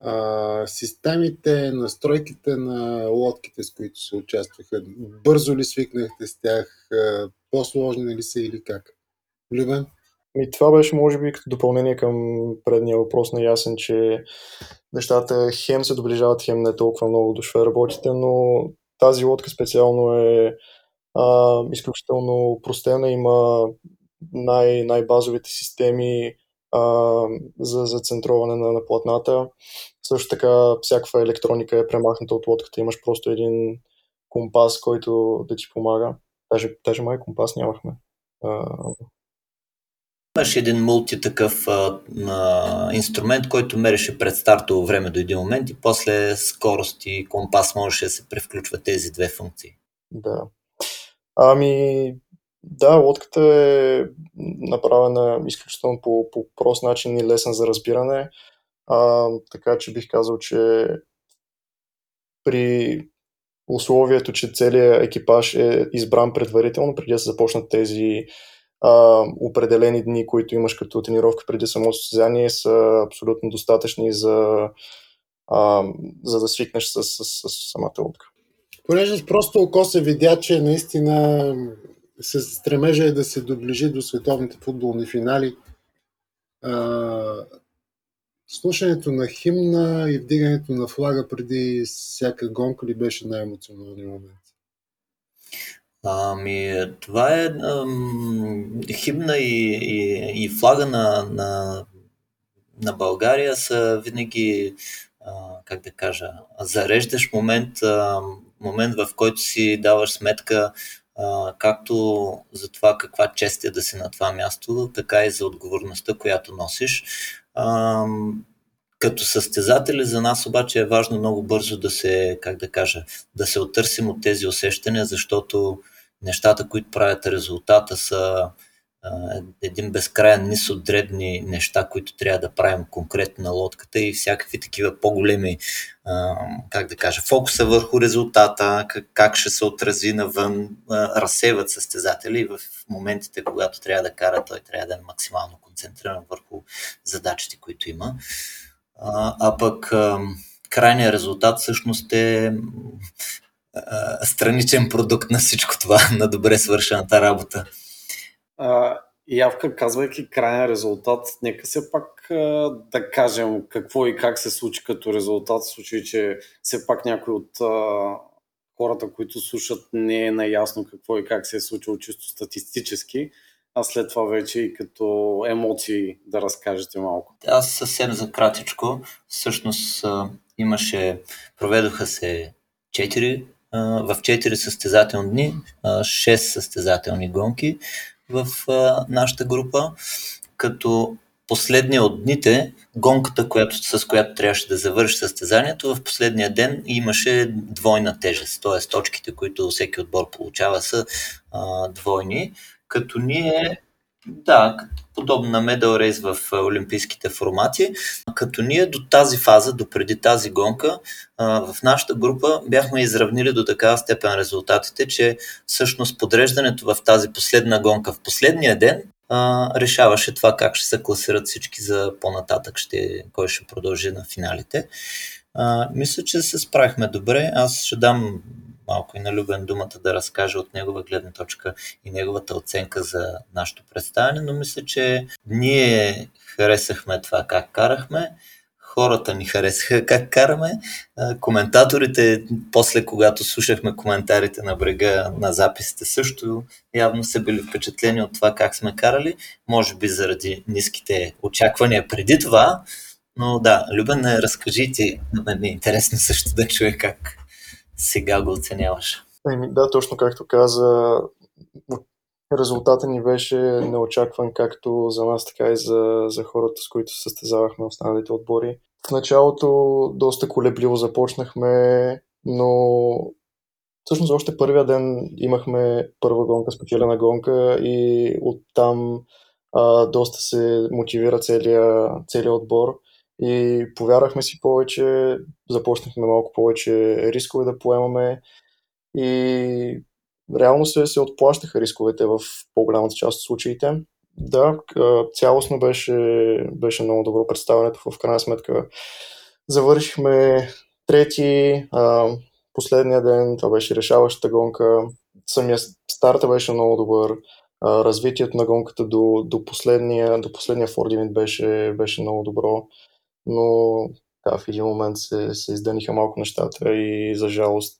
А, системите, настройките на лодките, с които се участваха, бързо ли свикнахте с тях, по-сложни ли са или как? Любен? И това беше, може би, като допълнение към предния въпрос на Ясен, че нещата хем се доближават, хем не толкова много до работите, но тази лодка специално е а, изключително простена, има най- най-базовите системи а, за, за центроване на, на платната. Също така, всякаква електроника е премахната от лодката. Имаш просто един компас, който да ти помага. Даже, даже май компас нямахме. А, Имаше един мулти такъв а, а, инструмент, който мереше пред стартово време до един момент и после скорост и компас можеше да се превключва тези две функции. Да. Ами, да, лодката е направена изключително по, по прост начин и лесен за разбиране. А, така че бих казал, че при условието, че целият екипаж е избран предварително, преди да се започнат тези а, определени дни, които имаш като тренировка преди самото състезание, са абсолютно достатъчни за, а, за да свикнеш с, с, с, самата лодка. Понеже просто око се видя, че наистина се стремежа е да се доближи до световните футболни финали. А, слушането на химна и вдигането на флага преди всяка гонка ли беше най-емоционалният момент? Ами, това е ам, химна и, и, и флага на, на, на България са винаги, а, как да кажа, зареждаш момент, а, момент в който си даваш сметка както за това каква чест е да си на това място, така и за отговорността, която носиш. А, като състезатели за нас обаче е важно много бързо да се, как да кажа, да се оттърсим от тези усещания, защото нещата, които правят резултата са един безкрайен низ от дребни неща, които трябва да правим конкретно на лодката и всякакви такива по-големи, как да кажа, фокуса върху резултата, как ще се отрази навън, разсейват състезатели в моментите, когато трябва да кара, той трябва да е максимално концентриран върху задачите, които има. А пък крайният резултат всъщност е страничен продукт на всичко това, на добре свършената работа. А, явка, казвайки крайен резултат, нека се пак да кажем какво и как се случи като резултат, в случай, че все пак някой от хората, които слушат, не е наясно какво и как се е случило чисто статистически, а след това вече и като емоции да разкажете малко. Аз съвсем за кратичко. Всъщност имаше, проведоха се 4 в 4 състезателни дни, 6 състезателни гонки в нашата група, като последния от дните, гонката, която, с която трябваше да завърши състезанието, в последния ден имаше двойна тежест, т.е. точките, които всеки отбор получава са а, двойни, като ние да, подобно на медал рейс в олимпийските формати. Като ние до тази фаза, до преди тази гонка, в нашата група бяхме изравнили до такава степен резултатите, че всъщност подреждането в тази последна гонка в последния ден решаваше това как ще се класират всички за по-нататък, ще, кой ще продължи на финалите. Мисля, че се справихме добре. Аз ще дам малко и на Любен думата да разкаже от негова гледна точка и неговата оценка за нашето представяне, но мисля, че ние харесахме това как карахме хората ни харесаха как караме. Коментаторите, после когато слушахме коментарите на брега на записите също, явно са били впечатлени от това как сме карали. Може би заради ниските очаквания преди това. Но да, Любен, разкажи ти, на мен е интересно също да чуя как сега го оценяваш. Еми, да, точно както каза, резултата ни беше неочакван както за нас, така и за, за хората, с които състезавахме останалите отбори. В началото доста колебливо започнахме, но всъщност още първия ден имахме първа гонка, спечелена гонка и оттам а, доста се мотивира целият целия отбор и повярвахме си повече, започнахме малко повече рискове да поемаме и реално се, се отплащаха рисковете в по-голямата част от случаите. Да, цялостно беше, беше много добро представянето. В крайна сметка завършихме трети, а, последния ден, това беше решаващата гонка. Самия старта беше много добър. А, развитието на гонката до, до последния, до последния Фордивент беше, беше много добро. Но да, в един момент се, се издъниха малко нещата и за жалост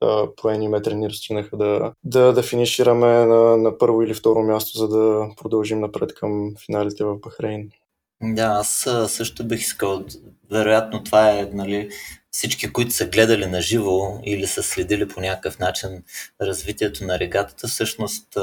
да, броени метри ни разчинаха да, да, да финишираме на, на първо или второ място, за да продължим напред към финалите в Бахрейн. Да, аз също бих искал. Вероятно това е нали, всички, които са гледали на живо или са следили по някакъв начин развитието на регатата, всъщност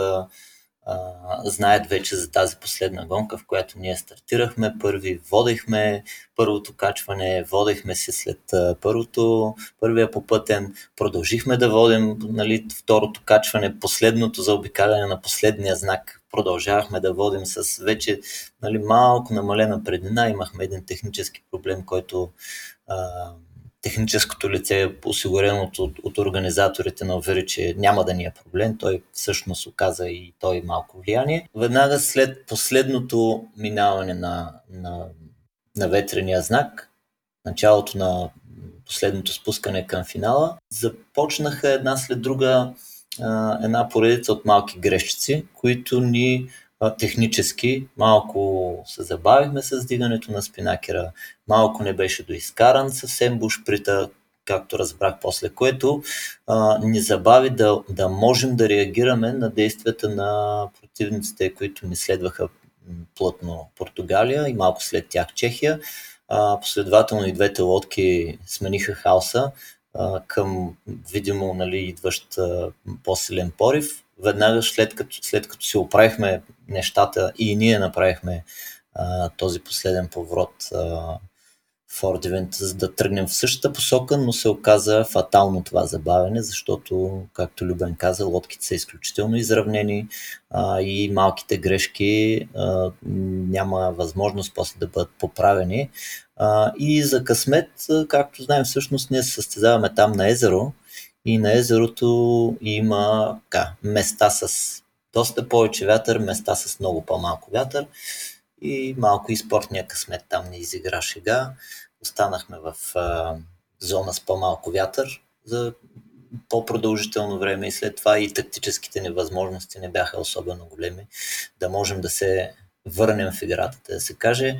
знаят вече за тази последна гонка, в която ние стартирахме. Първи водехме първото качване, водехме се след първото, първия попътен, продължихме да водим нали, второто качване, последното за обикаляне на последния знак. Продължавахме да водим с вече нали, малко намалена преднина. Имахме един технически проблем, който а, техническото лице, осигурено от, от организаторите на увери, че няма да ни е проблем. Той всъщност оказа и той малко влияние. Веднага след последното минаване на, на, на ветрения знак, началото на последното спускане към финала, започнаха една след друга една поредица от малки грешчици, които ни технически малко се забавихме с дигането на спинакера, малко не беше доизкаран съвсем бушприта, както разбрах после, което а, ни забави да, да можем да реагираме на действията на противниците, които ни следваха плътно Португалия и малко след тях Чехия. А, последователно и двете лодки смениха хаоса а, към видимо нали, идващ а, по-силен порив веднага след като, след като си оправихме нещата и ние направихме а, този последен поворот а, Ford Event, за да тръгнем в същата посока, но се оказа фатално това забавене, защото, както Любен каза, лодките са изключително изравнени а, и малките грешки а, няма възможност после да бъдат поправени. А, и за късмет, както знаем, всъщност ние се състезаваме там на езеро, и на езерото има ка, места с доста повече вятър, места с много по-малко вятър и малко и спортния късмет там не изигра шега. Останахме в а, зона с по-малко вятър за по-продължително време и след това и тактическите невъзможности не бяха особено големи да можем да се върнем в играта, да се каже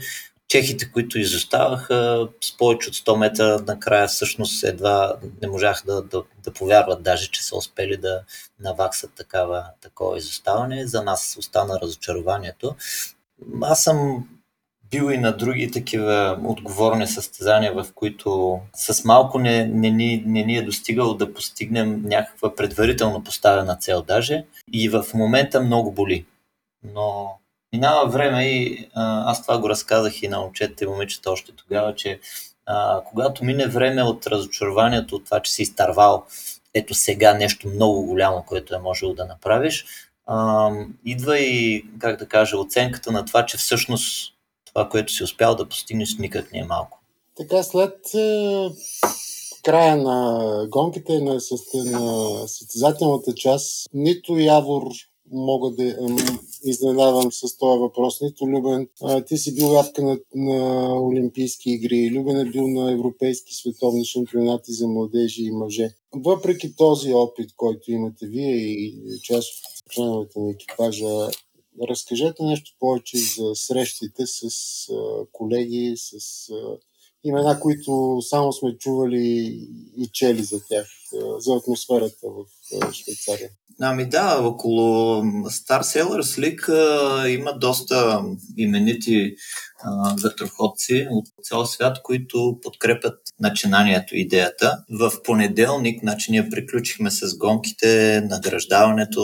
чехите, които изоставаха с повече от 100 метра, накрая всъщност едва не можах да, да, да повярват даже, че са успели да наваксат такава, такова изоставане. За нас остана разочарованието. Аз съм бил и на други такива отговорни състезания, в които с малко не, не, ни, не ни е достигало да постигнем някаква предварително поставена цел даже. И в момента много боли. Но Минава време и а, аз това го разказах и на момчетите и момичета още тогава, че а, когато мине време от разочарованието, от това, че си изтървал ето сега нещо много голямо, което е можело да направиш, а, идва и, как да кажа, оценката на това, че всъщност това, което си успял да постигнеш, никак не е малко. Така, след е, края на гонките на, на състезателната част, нито Явор мога да изненадам с този въпрос. Нито Любен, а, ти си бил ядка на, на Олимпийски игри, Любен е бил на европейски световни шампионати за младежи и мъже. Въпреки този опит, който имате вие и част от членовете на екипажа, разкажете нещо повече за срещите с а, колеги, с а, имена, които само сме чували и чели за тях, за атмосферата в Швейцария. Ами да, около Star Sailors League има доста именити а, ветроходци от цял свят, които подкрепят начинанието, идеята. В понеделник, значи ние приключихме с гонките, награждаването,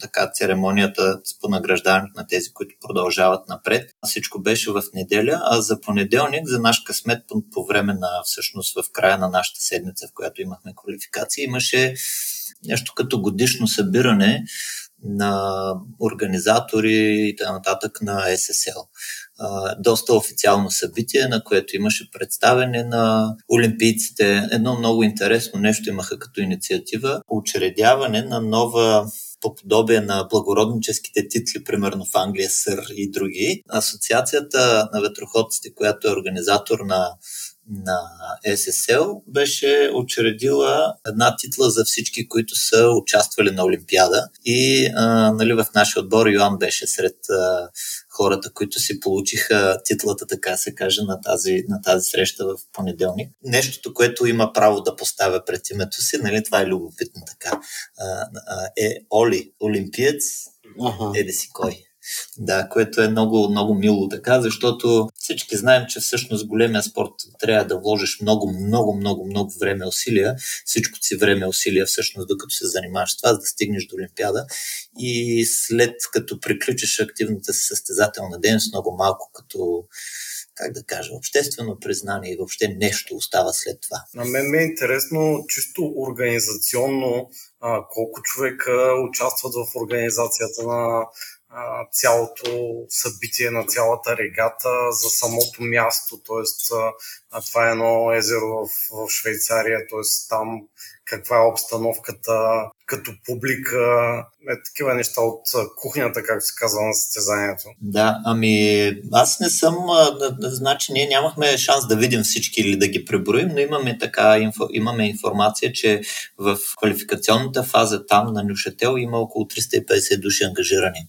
така церемонията по награждаването на тези, които продължават напред. Всичко беше в неделя, а за понеделник, за наш късмет по, време на, всъщност в края на нашата седмица, в която имахме квалификации, имаше нещо като годишно събиране на организатори и т.н. на SSL. Доста официално събитие, на което имаше представене на олимпийците. Едно много интересно нещо имаха като инициатива. Учредяване на нова по подобие на благородническите титли, примерно в Англия, Сър и други. Асоциацията на ветроходците, която е организатор на на SSL беше учредила една титла за всички, които са участвали на Олимпиада. И а, нали, в нашия отбор Йоан беше сред а, хората, които си получиха титлата, така се каже, на тази, на тази среща в понеделник. Нещото, което има право да поставя пред името си, нали, това е любопитно така, а, а, е Оли, олимпиец, ага. еде си кой. Да, което е много, много мило така, защото всички знаем, че всъщност големия спорт трябва да вложиш много, много, много, много време усилия. Всичко си време усилия всъщност, докато се занимаваш с това, за да стигнеш до Олимпиада. И след като приключиш активната си състезателна дейност, много малко като как да кажа, обществено признание и въобще нещо остава след това. На мен ми е интересно чисто организационно а, колко човека участват в организацията на цялото събитие на цялата регата, за самото място, т.е. това е едно езеро в, в Швейцария, т.е. там каква е обстановката като публика, е такива неща от кухнята, както се казва на състезанието. Да, ами аз не съм, значи ние нямахме шанс да видим всички или да ги преброим, но имаме така, имаме информация, че в квалификационната фаза там на Нюшател има около 350 души ангажирани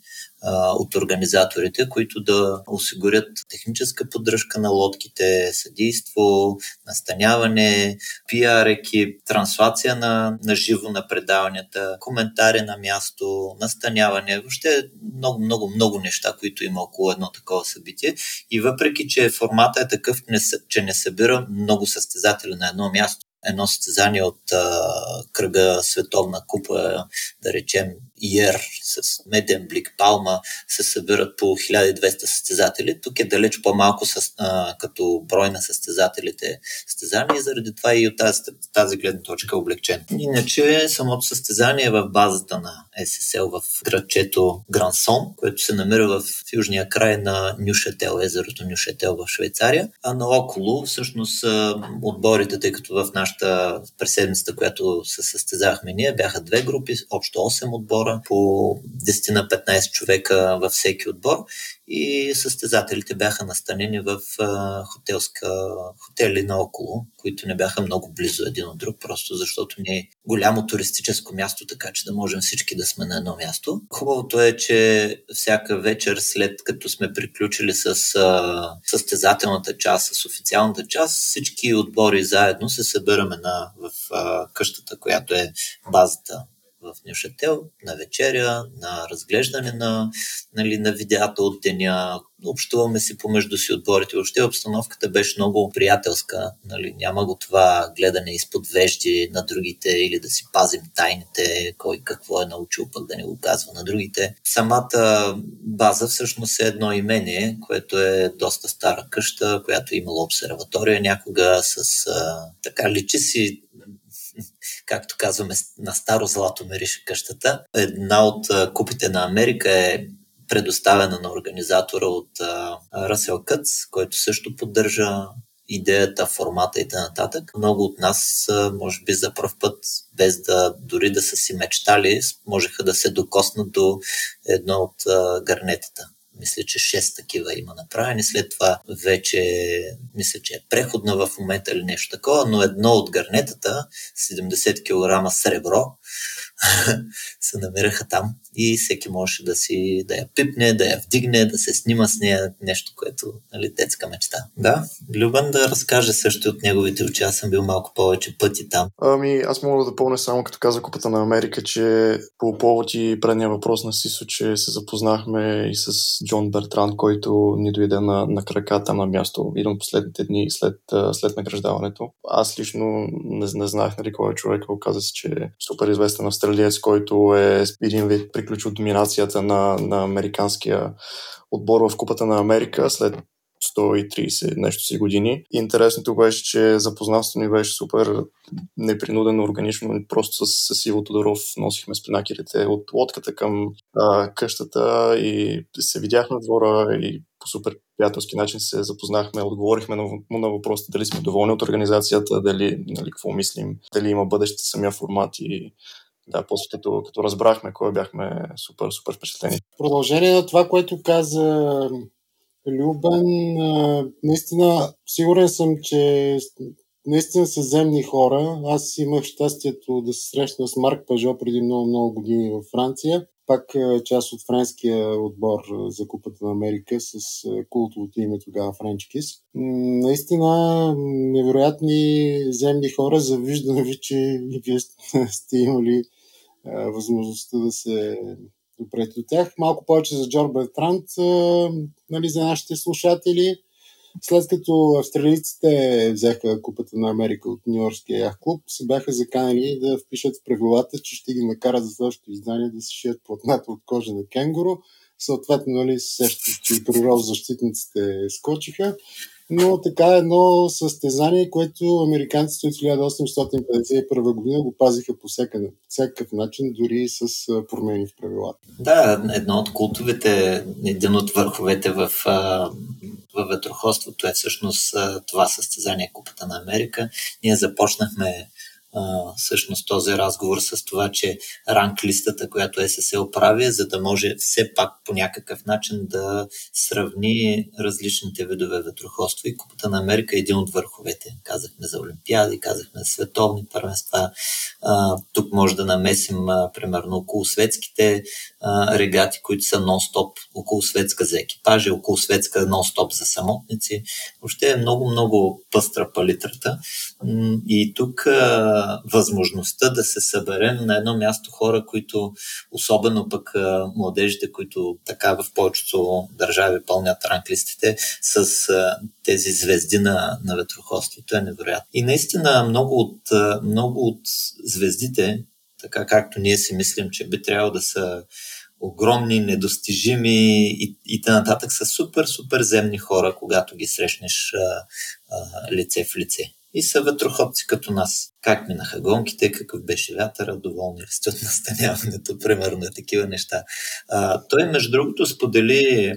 от организаторите, които да осигурят техническа поддръжка на лодките, съдейство, настаняване, пиар екип, транслация на, на живо на предаванията, коментари на място, настаняване, въобще много, много, много неща, които има около едно такова събитие. И въпреки, че формата е такъв, че не събира много състезатели на едно място, едно състезание от а, кръга Световна купа, да речем ИЕР с Меден Блик, Палма се събират по 1200 състезатели. Тук е далеч по-малко с, а, като брой на състезателите състезания заради това и от тази, тази гледна точка е облегчен. Иначе самото състезание е в базата на ССЛ в градчето Грансон, което се намира в южния край на Нюшетел, езерото Нюшетел в Швейцария, а наоколо всъщност отборите, тъй като в нашата преседмицата, която се състезахме ние, бяха две групи, общо 8 отбора, отбора, по 10 на 15 човека във всеки отбор и състезателите бяха настанени в хотелска, хотели наоколо, които не бяха много близо един от друг, просто защото не е голямо туристическо място, така че да можем всички да сме на едно място. Хубавото е, че всяка вечер след като сме приключили с състезателната част, с официалната част, всички отбори заедно се събираме на, в а, къщата, която е базата в Нюшател, на вечеря, на разглеждане на, нали, на видеята от деня, общуваме си помежду си отборите. Въобще обстановката беше много приятелска. Нали, няма го това гледане изпод вежди на другите или да си пазим тайните, кой какво е научил, пък да не го казва на другите. Самата база всъщност е едно имение, което е доста стара къща, която е имала обсерватория някога с така личи си както казваме, на старо злато мирише къщата. Една от купите на Америка е предоставена на организатора от Ръсел Къц, който също поддържа идеята, формата и т.н. Много от нас, може би за първ път, без да дори да са си мечтали, можеха да се докоснат до едно от гарнетата. Мисля, че 6 такива има направени. След това вече, мисля, че е преходна в момента или нещо такова, но едно от гарнетата, 70 кг сребро, се намираха там и всеки можеше да си да я пипне, да я вдигне, да се снима с нея, нещо, което нали, детска мечта. Да, Любен да разкаже също от неговите очи. Аз съм бил малко повече пъти там. Ами, аз мога да допълня само като каза Купата на Америка, че по повод и предния въпрос на Сисо, че се запознахме и с Джон Бертран, който ни дойде на, на крака на място, от последните дни след, след награждаването. Аз лично не, не знаех нали, кой е човек, оказа се, че е супер известен австралиец, който е един вид приключил доминацията на, на американския отбор в Купата на Америка след 130 нещо си години. Интересното беше, че запознанството ни беше супер непринудено, органично, просто с, с Иво Тодоров носихме спинакерите от лодката към а, къщата и се видяхме двора и по супер приятелски начин се запознахме, отговорихме на, на въпросите дали сме доволни от организацията, дали нали, какво мислим, дали има бъдеще самия формат и да, после като, като разбрахме кой бяхме супер, супер впечатлени. Продължение на това, което каза Любен, наистина сигурен съм, че наистина са земни хора. Аз имах щастието да се срещна с Марк Пажо преди много-много години във Франция. Пак част от френския отбор за Купата на Америка с култовото име тогава Френчкис. Наистина невероятни земни хора. Завиждам ви, че вие сте имали възможността да се допрете от тях. Малко повече за Джор Бертрант, нали, за нашите слушатели. След като австралийците взеха купата на Америка от Нью-Йоркския ях клуб, се бяха заканали да впишат в правилата, че ще ги накарат за следващото издание да си шият платната от кожа на кенгуру. Съответно, нали, сещат, че и защитниците скочиха но така едно състезание, което американците от 1851 година го пазиха по всякакъв начин, дори с промени в правилата. Да, едно от култовете, един от върховете в, в ветроходството е всъщност това състезание Купата на Америка. Ние започнахме а, всъщност този разговор с това, че ранг листата, която ССЛ прави, за да може все пак по някакъв начин да сравни различните видове ветроходство. И Купата на Америка е един от върховете. Казахме за Олимпиади, казахме за световни първенства. А, тук може да намесим, а, примерно, около светските а, регати, които са нон-стоп, около светска за екипажи, около светска нон-стоп за самотници. Въобще е много-много пъстра палитрата. И тук възможността да се съберем на едно място хора, които, особено пък младежите, които така в повечето държави пълнят ранглистите с тези звезди на, на ветроходството е невероятно. И наистина много от, много от звездите, така както ние си мислим, че би трябвало да са огромни, недостижими и, и т.н. са супер, супер земни хора, когато ги срещнеш а, а, лице в лице и са ветроходци като нас. Как минаха гонките, какъв беше вятъра, доволни ли сте от настаняването, примерно такива неща. А, той, между другото, сподели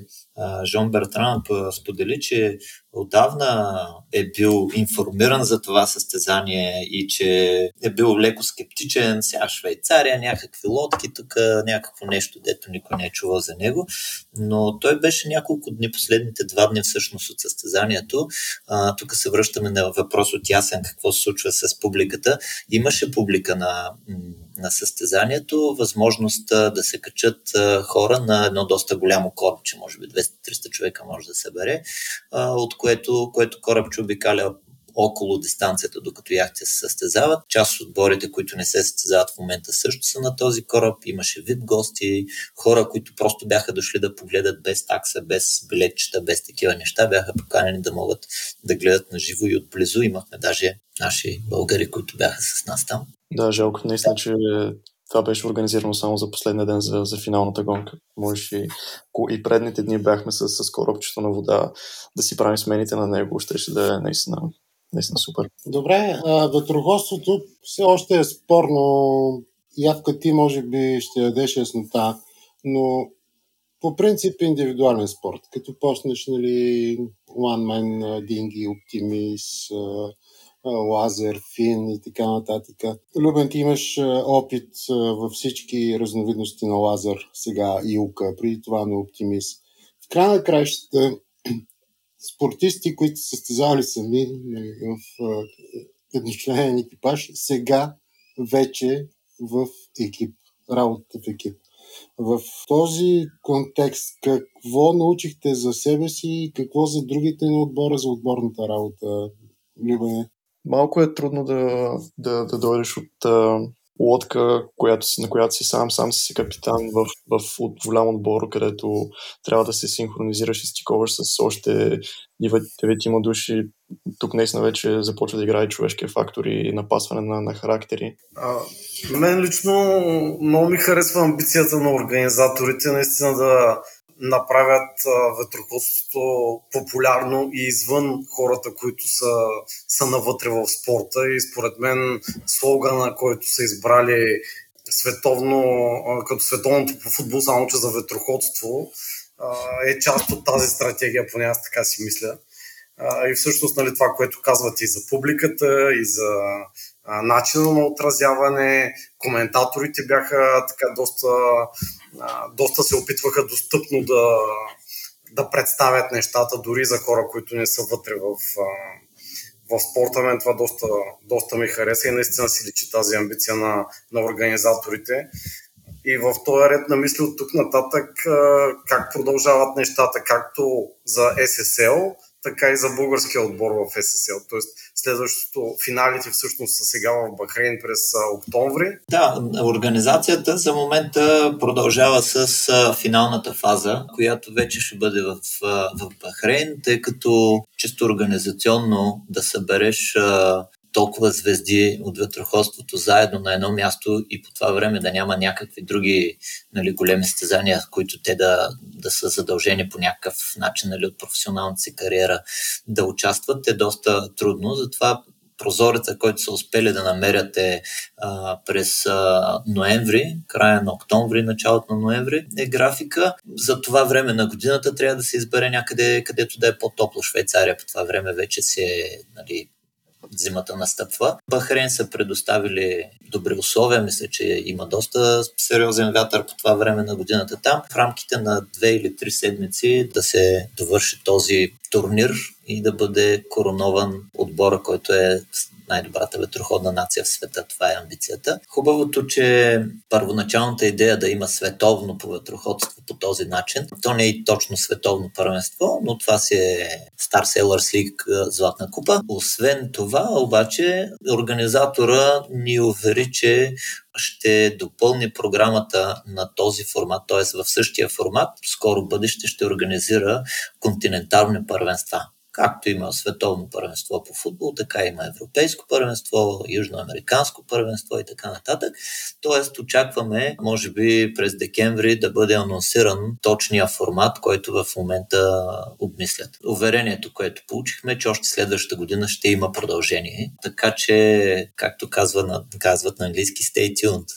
Жон Бертран сподели, че отдавна е бил информиран за това състезание и че е бил леко скептичен. Сега Швейцария, някакви лодки, тук някакво нещо, дето никой не е чувал за него. Но той беше няколко дни, последните два дни всъщност от състезанието. Тук се връщаме на въпрос от Ясен, какво се случва с публиката. Имаше публика на на състезанието възможност да се качат хора на едно доста голямо корабче, може би 200-300 човека може да събере, от което, което корабче обикаля около дистанцията, докато яхте се състезават. Част от отборите, които не се състезават в момента също са на този кораб. Имаше вид гости, хора, които просто бяха дошли да погледат без такса, без билетчета, без такива неща, бяха поканени да могат да гледат на живо и отблизо. Имахме даже наши българи, които бяха с нас там. Да, жалко наистина, че това беше организирано само за последния ден за, за финалната гонка. Може и, и предните дни бяхме с, с корабчето на вода да си правим смените на него. Ще, да е наистина, наистина супер. Добре, а, все още е спорно. Явка ти може би ще дадеш яснота, но по принцип индивидуален спорт. Като почнеш нали, One Man Динги, Оптимис, Лазер, Фин и така нататък. Любен, ти имаш опит във всички разновидности на лазер, сега и ука, преди това на Оптимис. В края на краищата спортисти, които са състезавали сами нали, в едночленен екипаж, сега вече в екип, работата в екип. В този контекст, какво научихте за себе си и какво за другите на отбора за отборната работа, Любене? Малко е трудно да, да, да дойдеш от а, лодка, която си, на която си сам, сам си капитан в, в от голям отбор, където трябва да се синхронизираш и стиковаш с още деветима души. Тук наистина вече започва да играе човешкия фактор и напасване на, на характери. А, мен лично много ми харесва амбицията на организаторите наистина да направят ветроходството популярно и извън хората, които са, са навътре в спорта. И според мен слогана, който са избрали световно, като световното по футбол, само че за ветроходство, е част от тази стратегия, поне аз така си мисля. И всъщност нали, това, което казвате и за публиката, и за начина на отразяване, коментаторите бяха така доста доста се опитваха достъпно да, да представят нещата дори за хора, които не са вътре в, в спорта. Мен това доста, доста ми хареса и наистина си личи тази амбиция на, на организаторите. И в този ред на мисли от тук нататък как продължават нещата, както за SSL, така и за българския отбор в ССЛ. Тоест, следващото финалите всъщност са сега в Бахрейн през октомври. Да, организацията за момента продължава с финалната фаза, която вече ще бъде в, в Бахрейн, тъй като чисто организационно да събереш толкова звезди от ветроходството заедно на едно място и по това време да няма някакви други нали, големи стезания, които те да, да са задължени по някакъв начин нали, от професионалната си кариера да участват, е доста трудно. Затова прозореца, който са успели да намерят е а, през а, ноември, края на октомври, началото на ноември, е графика. За това време на годината трябва да се избере някъде, където да е по-топло. Швейцария по това време вече се е нали, зимата настъпва. Бахрейн са предоставили добри условия, мисля, че има доста сериозен вятър по това време на годината там. В рамките на две или три седмици да се довърши този турнир и да бъде коронован отбора, който е най-добрата ветроходна нация в света. Това е амбицията. Хубавото, че първоначалната идея да има световно по ветроходство по този начин, то не е точно световно първенство, но това си е Star Sailors League Златна купа. Освен това, обаче, организатора ни увери, че ще допълни програмата на този формат, т.е. в същия формат, скоро бъдеще ще организира континентални първенства. Както има световно първенство по футбол, така има европейско първенство, южноамериканско първенство и така нататък. Тоест очакваме, може би през декември да бъде анонсиран точния формат, който в момента обмислят. Уверението, което получихме, че още следващата година ще има продължение. Така че, както казва, казват на английски, stay tuned.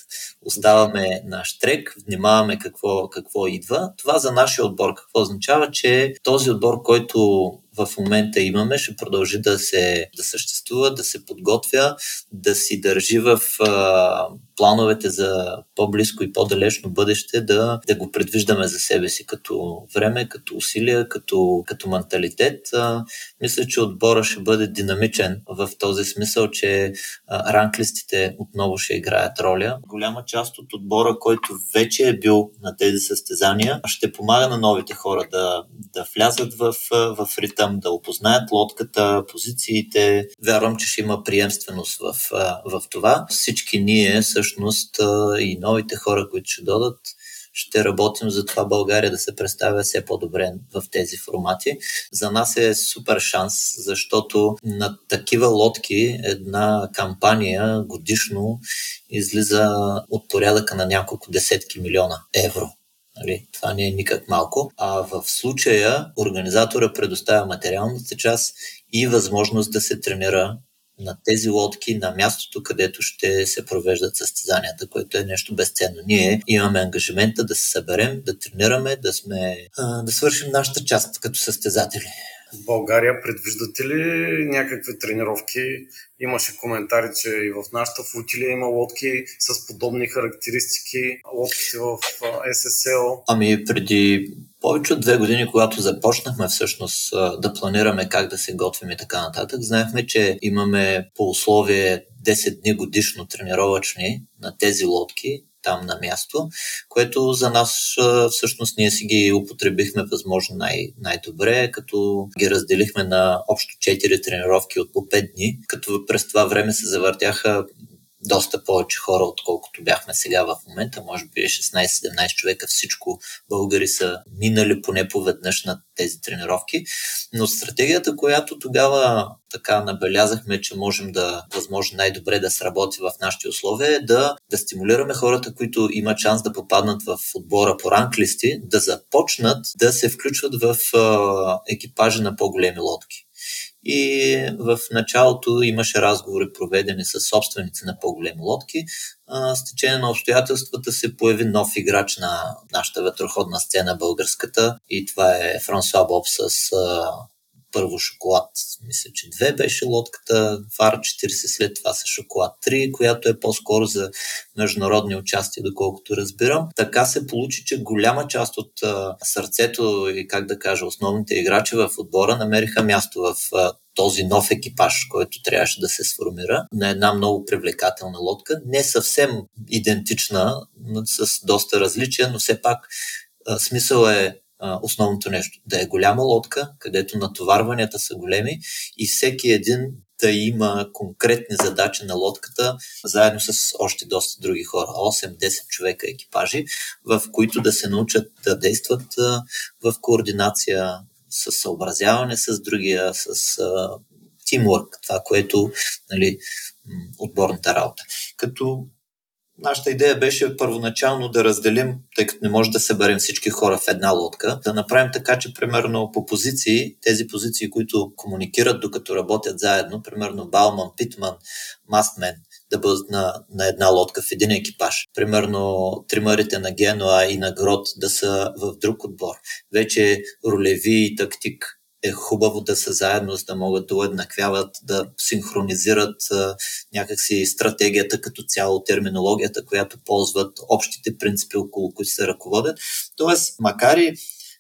Оставаме на штрек, внимаваме какво, какво идва. Това за нашия отбор какво означава, че този отбор, който в момента имаме, ще продължи да, се, да съществува, да се подготвя, да си държи в а, плановете за по-близко и по-далечно бъдеще, да, да го предвиждаме за себе си като време, като усилия, като, като менталитет. А, мисля, че отбора ще бъде динамичен в този смисъл, че а, ранглистите отново ще играят роля. Голяма част от отбора, който вече е бил на тези състезания, ще помага на новите хора да, да влязат в, в ритъм, да опознаят лодката, позициите. Вярвам, че ще има приемственост в, в това. Всички ние всъщност и новите хора, които ще додат, ще работим за това България да се представя все по-добре в тези формати. За нас е супер шанс, защото на такива лодки една кампания годишно излиза от порядъка на няколко десетки милиона евро. Нали, това не е никак малко. А в случая организатора предоставя материалната част и възможност да се тренира на тези лодки на мястото, където ще се провеждат състезанията, което е нещо безценно. Ние имаме ангажимента да се съберем, да тренираме, да, сме, да свършим нашата част като състезатели. В България предвиждате ли някакви тренировки? Имаше коментари, че и в нашата флотилия има лодки с подобни характеристики, лодките в SSL. Ами преди повече от две години, когато започнахме всъщност да планираме как да се готвим и така нататък, знаехме, че имаме по условие 10 дни годишно тренировъчни на тези лодки там на място, което за нас всъщност ние си ги употребихме възможно най- най-добре, като ги разделихме на общо 4 тренировки от по 5 дни, като през това време се завъртяха доста повече хора, отколкото бяхме сега в момента. Може би 16-17 човека всичко българи са минали поне поведнъж на тези тренировки. Но стратегията, която тогава така набелязахме, че можем да, възможно най-добре да сработи в нашите условия, е да, да стимулираме хората, които имат шанс да попаднат в отбора по ранглисти, да започнат да се включват в екипажа на по-големи лодки. И в началото имаше разговори проведени с собственици на по-големи лодки. С течение на обстоятелствата се появи нов играч на нашата ветроходна сцена българската и това е Франсуа Боб с първо шоколад, мисля, че две беше лодката, Фар 40, след това са шоколад 3, която е по-скоро за международни участия, доколкото разбирам. Така се получи, че голяма част от а, сърцето и, как да кажа, основните играчи в отбора намериха място в а, този нов екипаж, който трябваше да се сформира на една много привлекателна лодка. Не съвсем идентична, с доста различия, но все пак а, смисъл е основното нещо. Да е голяма лодка, където натоварванията са големи и всеки един да има конкретни задачи на лодката, заедно с още доста други хора, 8-10 човека екипажи, в които да се научат да действат в координация, с съобразяване с другия, с тимворк, това, което нали, отборната работа. Като Нашата идея беше първоначално да разделим, тъй като не може да съберем всички хора в една лодка, да направим така, че примерно по позиции, тези позиции, които комуникират докато работят заедно, примерно Бауман, Питман, Мастмен, да бъдат на, на една лодка в един екипаж. Примерно тримарите на Генуа и на Грот да са в друг отбор. Вече ролеви и тактик е хубаво да са заедно, за да могат да уеднаквяват, да синхронизират а, някакси стратегията като цяло, терминологията, която ползват, общите принципи, около които се ръководят. Тоест, макар и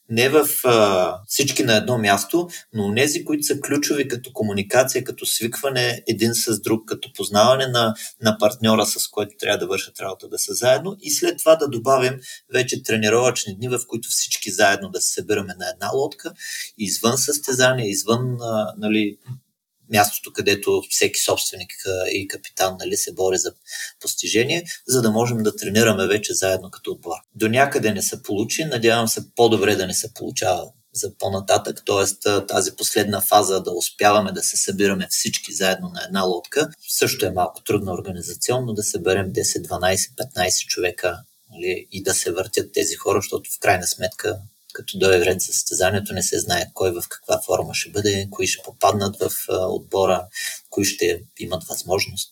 не в а, всички на едно място, но тези, които са ключови като комуникация, като свикване един с друг, като познаване на, на партньора, с който трябва да вършат работа, да са заедно. И след това да добавим вече тренировъчни дни, в които всички заедно да се събираме на една лодка, извън състезания, извън а, нали, мястото, където всеки собственик и капитан нали, се бори за постижение, за да можем да тренираме вече заедно като отбор. До някъде не се получи, надявам се по-добре да не се получава за по-нататък, т.е. тази последна фаза да успяваме да се събираме всички заедно на една лодка, също е малко трудно организационно да съберем 10, 12, 15 човека нали, и да се въртят тези хора, защото в крайна сметка като дойде ред за състезанието, не се знае кой в каква форма ще бъде, кои ще попаднат в отбора, кои ще имат възможност.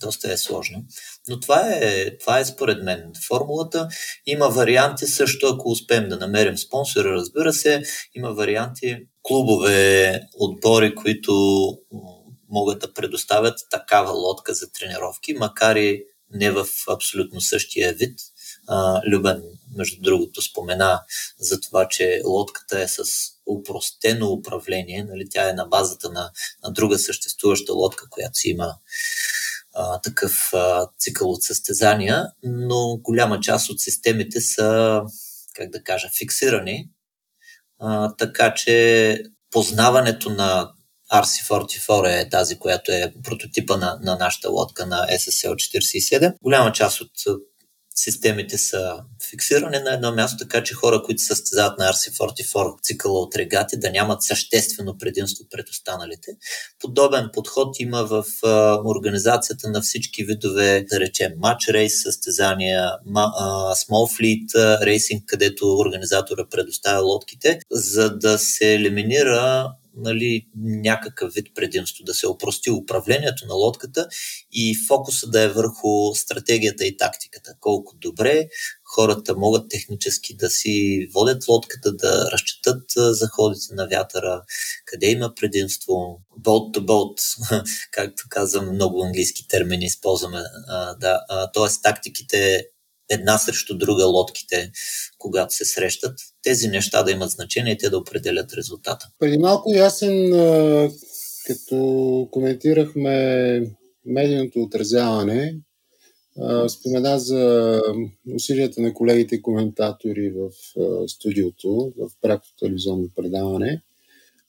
Доста е сложно. Но това е, това е според мен формулата. Има варианти също, ако успеем да намерим спонсори, разбира се, има варианти клубове, отбори, които могат да предоставят такава лодка за тренировки, макар и не в абсолютно същия вид. Любен, между другото, спомена за това, че лодката е с упростено управление. Нали? Тя е на базата на, на друга съществуваща лодка, която си има а, такъв а, цикъл от състезания, но голяма част от системите са, как да кажа, фиксирани, а, така че познаването на RC44 е тази, която е прототипа на, на нашата лодка на SSL 47. Голяма част от системите са фиксирани на едно място, така че хора, които състезават на RC44 цикъла от регати, да нямат съществено предимство пред останалите. Подобен подход има в а, организацията на всички видове, да речем, матч рейс, състезания, ма, а, small fleet рейсинг, където организатора предоставя лодките, за да се елиминира нали, някакъв вид предимство, да се опрости управлението на лодката и фокуса да е върху стратегията и тактиката. Колко добре хората могат технически да си водят лодката, да разчитат заходите на вятъра, къде има предимство, boat to boat, както казвам, много английски термини използваме. Да, тоест тактиките една срещу друга лодките, когато се срещат. Тези неща да имат значение и те да определят резултата. Преди малко ясен, като коментирахме медийното отразяване, спомена за усилията на колегите коментатори в студиото, в прякото телевизионно предаване.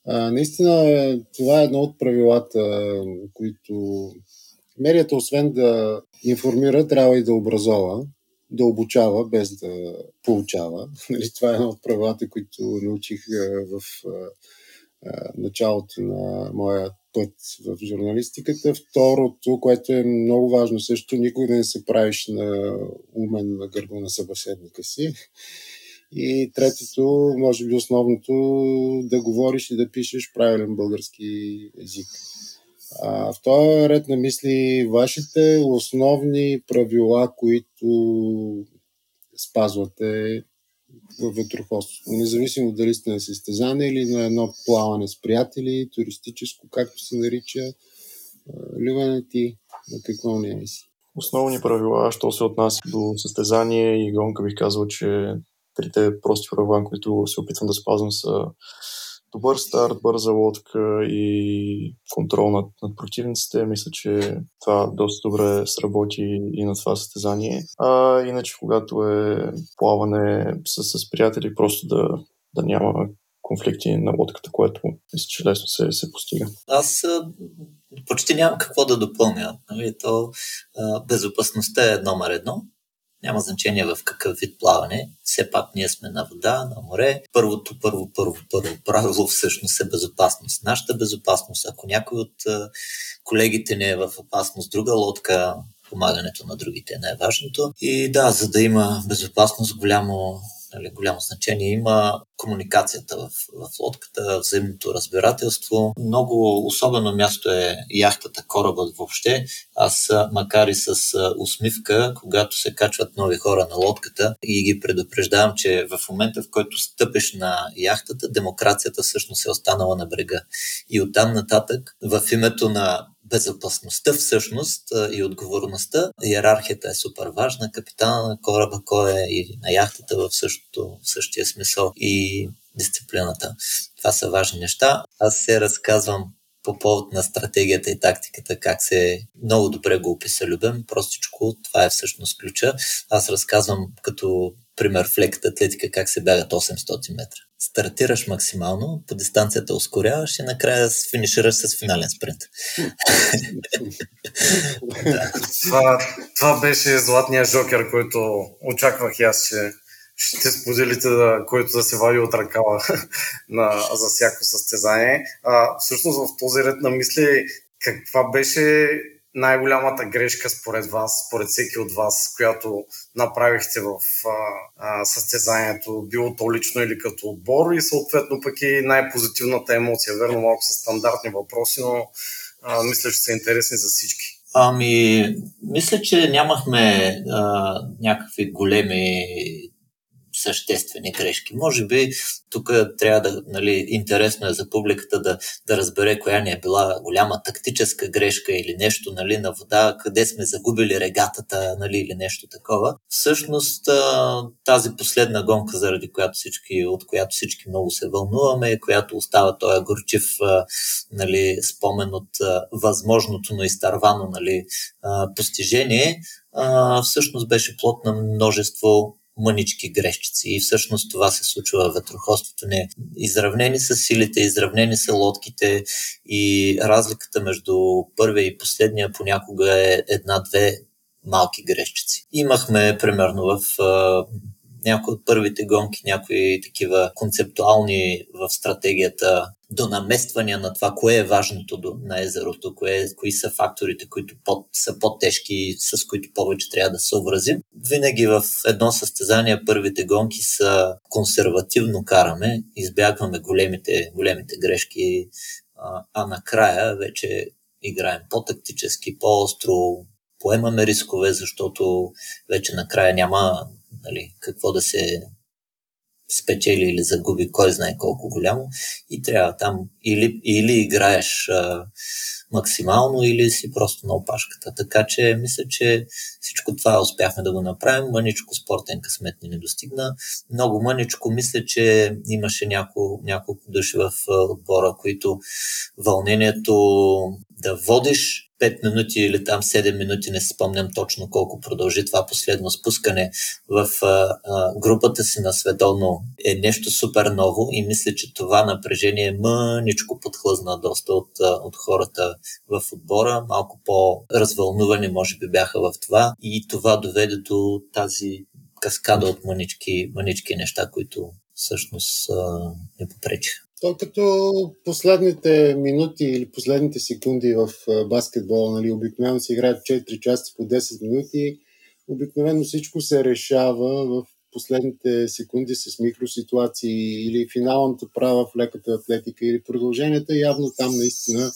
Наистина, това е едно от правилата, които медията, освен да информира, трябва и да образова да обучава без да получава. Нали, това е едно от правилата, които научих в началото на моя път в журналистиката. Второто, което е много важно също, никога да не се правиш на умен на гърба на събеседника си. И третото, може би основното, да говориш и да пишеш правилен български език. А, в този ред на мисли, вашите основни правила, които спазвате в ветроходството, независимо дали сте на състезание или на едно плаване с приятели, туристическо, както се нарича, ливане ти, на какво не е си? Основни правила, що се отнася до състезание и гонка, бих казал, че трите прости правила, които се опитвам да спазвам са добър старт, бърза лодка и контрол над, над противниците. Мисля, че това доста добре сработи и на това състезание. А иначе, когато е плаване с, с приятели, просто да, да няма конфликти на лодката, което мисля, че лесно се, се постига. Аз почти нямам какво да допълня. Нали? То, безопасността е номер едно. Няма значение в какъв вид плаване. Все пак ние сме на вода, на море. Първото, първо, първо, първо правило всъщност е безопасност. Нашата безопасност, ако някой от колегите не е в опасност, друга лодка, помагането на другите е най-важното. И да, за да има безопасност, голямо нали, голямо значение има комуникацията в, в лодката, взаимното разбирателство. Много особено място е яхтата, корабът въобще. Аз, макар и с усмивка, когато се качват нови хора на лодката и ги предупреждавам, че в момента, в който стъпиш на яхтата, демокрацията всъщност е останала на брега. И оттам нататък, в името на безопасността всъщност и отговорността. Иерархията е супер важна. Капитана на кораба, кой е и на яхтата в, същото, в същия смисъл и дисциплината. Това са важни неща. Аз се разказвам по повод на стратегията и тактиката, как се много добре го описа Любен. Простичко, това е всъщност ключа. Аз разказвам като пример в леката атлетика как се бягат 800 метра стартираш максимално, по дистанцията ускоряваш и накрая финишираш с финален спринт. това, това беше златния жокер, който очаквах и аз, че ще споделите, да, който да се вади от ръкава на, за всяко състезание. А, всъщност в този ред на мисли, каква беше най-голямата грешка според вас, според всеки от вас, която направихте в а, а, състезанието, било то лично или като отбор и съответно пък и най-позитивната емоция. Верно, малко са стандартни въпроси, но а, мисля, че са интересни за всички. Ами, мисля, че нямахме а, някакви големи съществени грешки. Може би тук трябва да, нали, интересно е за публиката да, да разбере коя ни е била голяма тактическа грешка или нещо нали, на вода, къде сме загубили регатата нали, или нещо такова. Всъщност тази последна гонка, заради която всички, от която всички много се вълнуваме, която остава този горчив нали, спомен от възможното, но изтървано нали, постижение, всъщност беше плод на множество мънички грешчици. И всъщност това се случва ветроходството. Не. Изравнени са силите, изравнени са лодките и разликата между първия и последния понякога е една-две малки грешчици. Имахме, примерно, в някои от първите гонки, някои такива концептуални в стратегията до намествания на това, кое е важното на езерото, кое, кои са факторите, които под, са по-тежки, с които повече трябва да се образим. Винаги в едно състезание първите гонки са консервативно караме, избягваме големите, големите грешки, а, а накрая вече играем по-тактически, по-остро, поемаме рискове, защото вече накрая няма нали, какво да се спечели или загуби кой знае колко голямо и трябва там или, или играеш а, максимално, или си просто на опашката. Така че мисля, че всичко това успяхме да го направим. Мъничко спортен късмет ни не достигна. Много мъничко мисля, че имаше няколко, няколко души в отбора, които вълнението да водиш 5 минути или там 7 минути, не спомням точно колко продължи това последно спускане в а, а, групата си на световно е нещо супер ново и мисля, че това напрежение мъничко подхлъзна доста от, от хората в отбора, малко по-развълнувани може би бяха в това и това доведе до тази каскада от мънички, мънички неща, които всъщност а, не попречиха. То като последните минути или последните секунди в баскетбола, нали, обикновено се играят 4 части по 10 минути, обикновено всичко се решава в последните секунди с микроситуации или финалната права в леката атлетика или продълженията, явно там наистина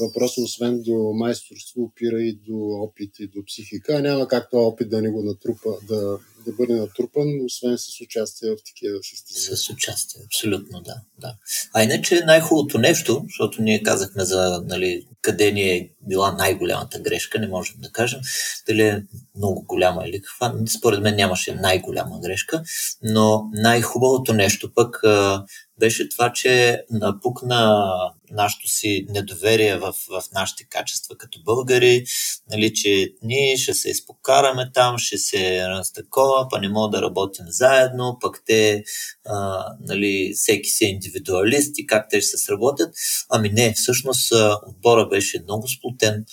въпросът освен до майсторство опира и до опит и до психика. Няма как това опит да не го натрупа, да, да бъде натрупан, освен с участие в такива състезания. С участие, абсолютно, да. да. А иначе най-хубавото нещо, защото ние казахме за нали, къде ни е била най-голямата грешка, не можем да кажем дали е много голяма или каква. Според мен нямаше най-голяма грешка, но най-хубавото нещо пък беше това, че напукна нашето си недоверие в, в нашите качества като българи, нали, че ние ще се изпокараме там, ще се разтакова, па не мога да работим заедно, пък те, а, нали, всеки си е индивидуалист и как те ще се сработят. Ами не, всъщност отбора беше много сплутен,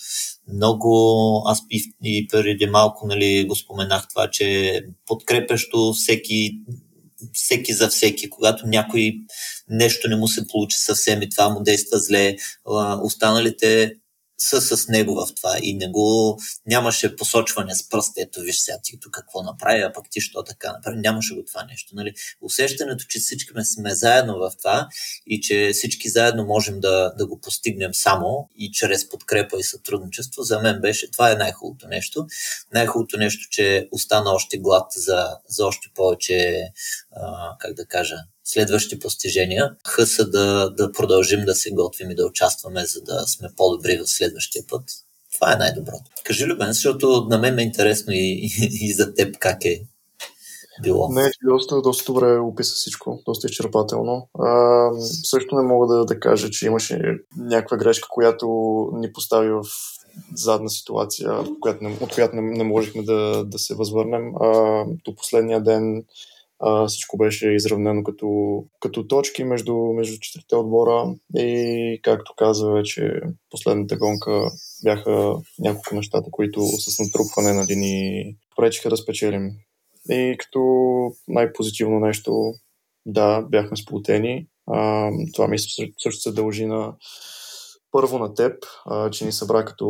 много, аз и преди малко нали, го споменах това, че подкрепещо всеки всеки за всеки, когато някой нещо не му се получи съвсем и това му действа зле, останалите са с него в това и не го, нямаше посочване с пръст, ето виж сега ти тук какво направи, а пък ти що така направи, нямаше го това нещо. Нали? Усещането, че всички сме заедно в това и че всички заедно можем да, да го постигнем само и чрез подкрепа и сътрудничество, за мен беше, това е най-хубавото нещо. Най-хубавото нещо, че остана още глад за, за още повече, а, как да кажа, следващи постижения. Хъса да, да продължим да се готвим и да участваме, за да сме по-добри в следващия път. Това е най-доброто. Кажи, Любен, защото на мен ме е интересно и, и, и за теб как е било. Не, доста, доста добре описа всичко, доста изчерпателно. А, също не мога да, да кажа, че имаше някаква грешка, която ни постави в задна ситуация, която не, от която не, не можехме да, да се възвърнем. А, до последния ден а, всичко беше изравнено като, като точки между, между четирите отбора и както каза вече последната гонка бяха няколко нещата, които с натрупване нали, ни пречиха да спечелим. И като най-позитивно нещо, да, бяхме сплутени. А, това мисля също се дължи на първо на теб, а, че ни събра като,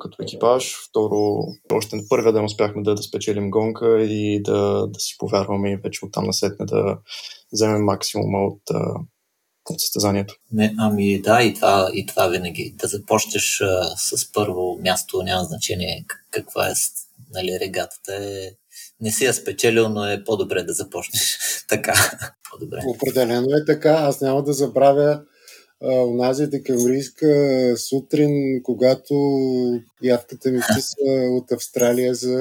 като екипаж. Второ, още на първия ден успяхме да, да спечелим гонка и да, да си повярваме и вече оттам насетне да вземем максимума от, от състезанието. Не, ами да, и това, и това винаги. Да започнеш а, с първо място, няма значение каква е нали, регатата. Е, не си я спечелил, но е по-добре да започнеш така. По-добре. Определено е така. Аз няма да забравя онази декемврийска сутрин, когато ядката ми писа от Австралия за,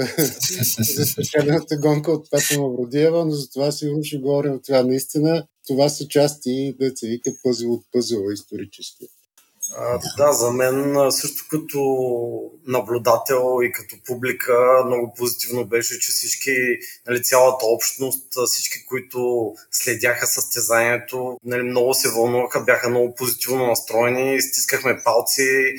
за спечелената гонка от Петя Мавродиева, но за това сигурно ще говорим това. Наистина, това са части, да се вика пъзел от пъзела исторически. Да, за мен също като наблюдател и като публика много позитивно беше, че всички, нали, цялата общност, всички, които следяха състезанието, нали, много се вълнуваха, бяха много позитивно настроени, стискахме палци,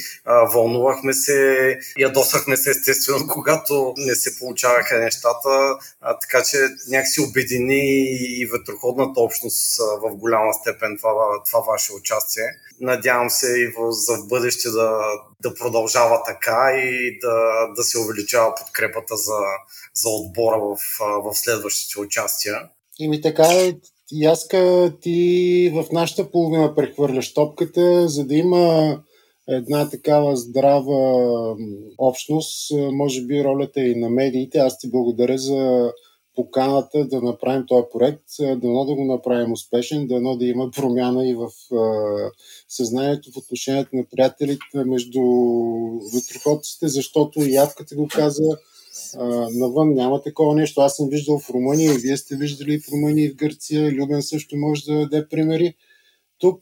вълнувахме се, ядосахме се естествено, когато не се получаваха нещата, така че някакси обедини и ветроходната общност в голяма степен това, това ваше участие. Надявам се и в, за бъдеще да, да продължава така и да, да се увеличава подкрепата за, за отбора в, в следващите участия. И ми така, Яска, ти в нашата половина прехвърляш топката, за да има една такава здрава общност, може би ролята и на медиите. Аз ти благодаря за поканата да направим този проект, дано да го направим успешен, дано да има промяна и в съзнанието, в отношението на приятелите между ветроходците, защото и Явката го каза, навън няма такова нещо. Аз съм виждал в Румъния и вие сте виждали в Румъния и в Гърция. Любен също може да даде примери. Тук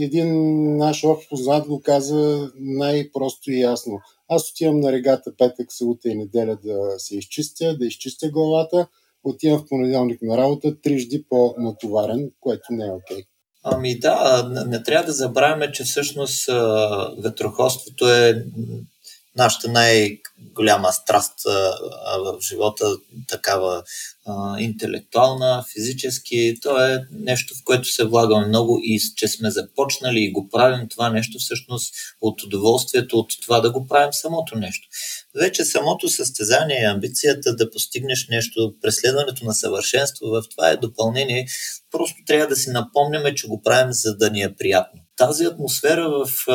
един наш общ познат го каза най-просто и ясно. Аз отивам на регата петък, събота и неделя да се изчистя, да изчистя главата. Отивам в понеделник на работа, трижди по-натоварен, което не е окей. Okay. Ами да, не, не трябва да забравяме, че всъщност ветроходството е нашата най-голяма страст в живота, такава интелектуална, физически. То е нещо, в което се влагаме много и че сме започнали и го правим това нещо всъщност от удоволствието от това да го правим самото нещо. Вече самото състезание, амбицията да постигнеш нещо, преследването на съвършенство в това е допълнение. Просто трябва да си напомняме, че го правим за да ни е приятно. Тази атмосфера в,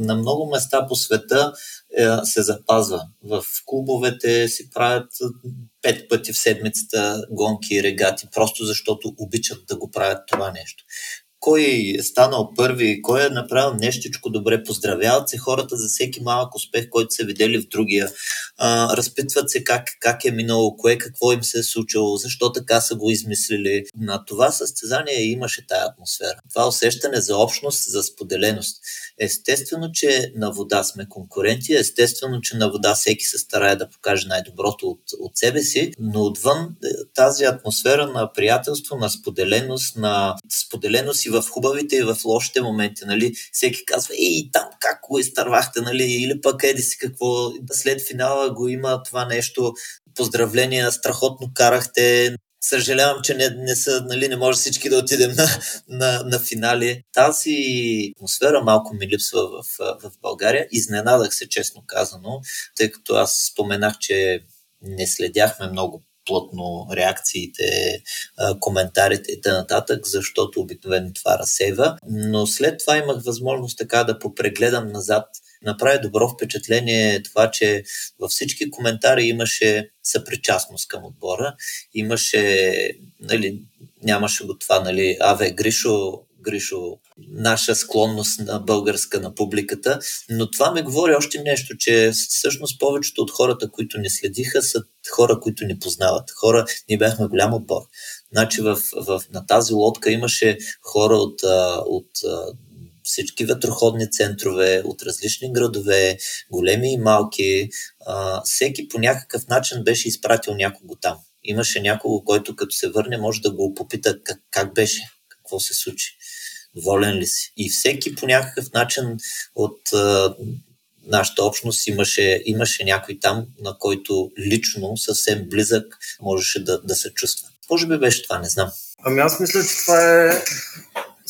на много места по света е, се запазва. В клубовете си правят пет пъти в седмицата гонки и регати, просто защото обичат да го правят това нещо кой е станал първи, кой е направил нещичко добре. Поздравяват се хората за всеки малък успех, който са видели в другия. А, разпитват се как, как е минало, кое какво им се е случило, защо така са го измислили. На това състезание имаше тая атмосфера. Това усещане за общност, за споделеност. Естествено, че на вода сме конкуренти, естествено, че на вода всеки се старае да покаже най-доброто от, от себе си, но отвън е, тази атмосфера на приятелство, на споделеност, на споделеност и в хубавите и в лошите моменти, нали? Всеки казва, ей, там как го изтървахте, нали? Или пък еди си какво. След финала го има това нещо. Поздравления, страхотно карахте, Съжалявам, че не, не, са, нали, не може всички да отидем на, на, на финали. Тази атмосфера малко ми липсва в, в България. Изненадах се, честно казано, тъй като аз споменах, че не следяхме много плътно реакциите, коментарите и т.н., защото обикновено това разсейва. Но след това имах възможност така да попрегледам назад направи добро впечатление това, че във всички коментари имаше съпричастност към отбора. Имаше, нали, нямаше го това, нали, Аве, Гришо, Гришо, наша склонност на българска на публиката, но това ми говори още нещо, че всъщност повечето от хората, които ни следиха, са хора, които ни познават. Хора, ние бяхме голям отбор. Значи в, в, на тази лодка имаше хора от, от всички ветроходни центрове от различни градове, големи и малки. Всеки по някакъв начин беше изпратил някого там. Имаше някого, който като се върне може да го попита как, как беше, какво се случи, доволен ли си. И всеки по някакъв начин от а, нашата общност имаше, имаше някой там, на който лично, съвсем близък, можеше да, да се чувства. Може би беше това, не знам. Ами аз мисля, че това е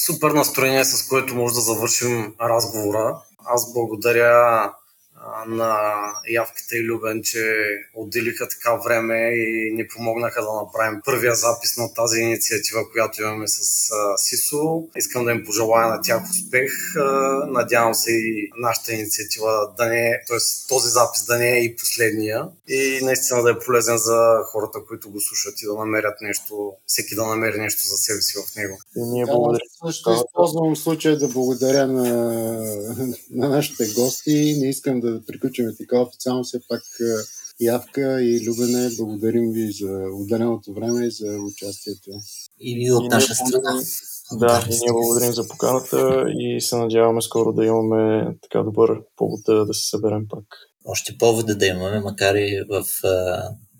супер настроение, с което може да завършим разговора. Аз благодаря на Явката и Любен, че отделиха така време и ни помогнаха да направим първия запис на тази инициатива, която имаме с СИСО. Искам да им пожелая на тях успех. Надявам се и нашата инициатива да не е, т.е. този запис да не е и последния и наистина да е полезен за хората, които го слушат и да намерят нещо, всеки да намери нещо за себе си в него. И ние благодарим. Ще използвам случая да благодаря на, на нашите гости. Не искам да приключим така официално. Все пак Явка и Любене, благодарим ви за отделеното време и за участието. И ви от наша страна. Да, и ние благодарим за поканата и се надяваме скоро да имаме така добър повод да, да се съберем пак. Още повода да имаме, макар и в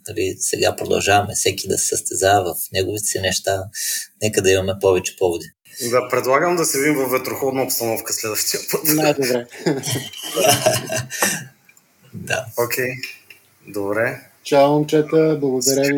нали, сега продължаваме всеки да се състезава в неговите си неща, нека да имаме повече поводи. Да, предлагам да се видим в ветроходна обстановка следващия път. Най-добре. да. Окей, okay. добре. Чао, момчета, благодаря ви.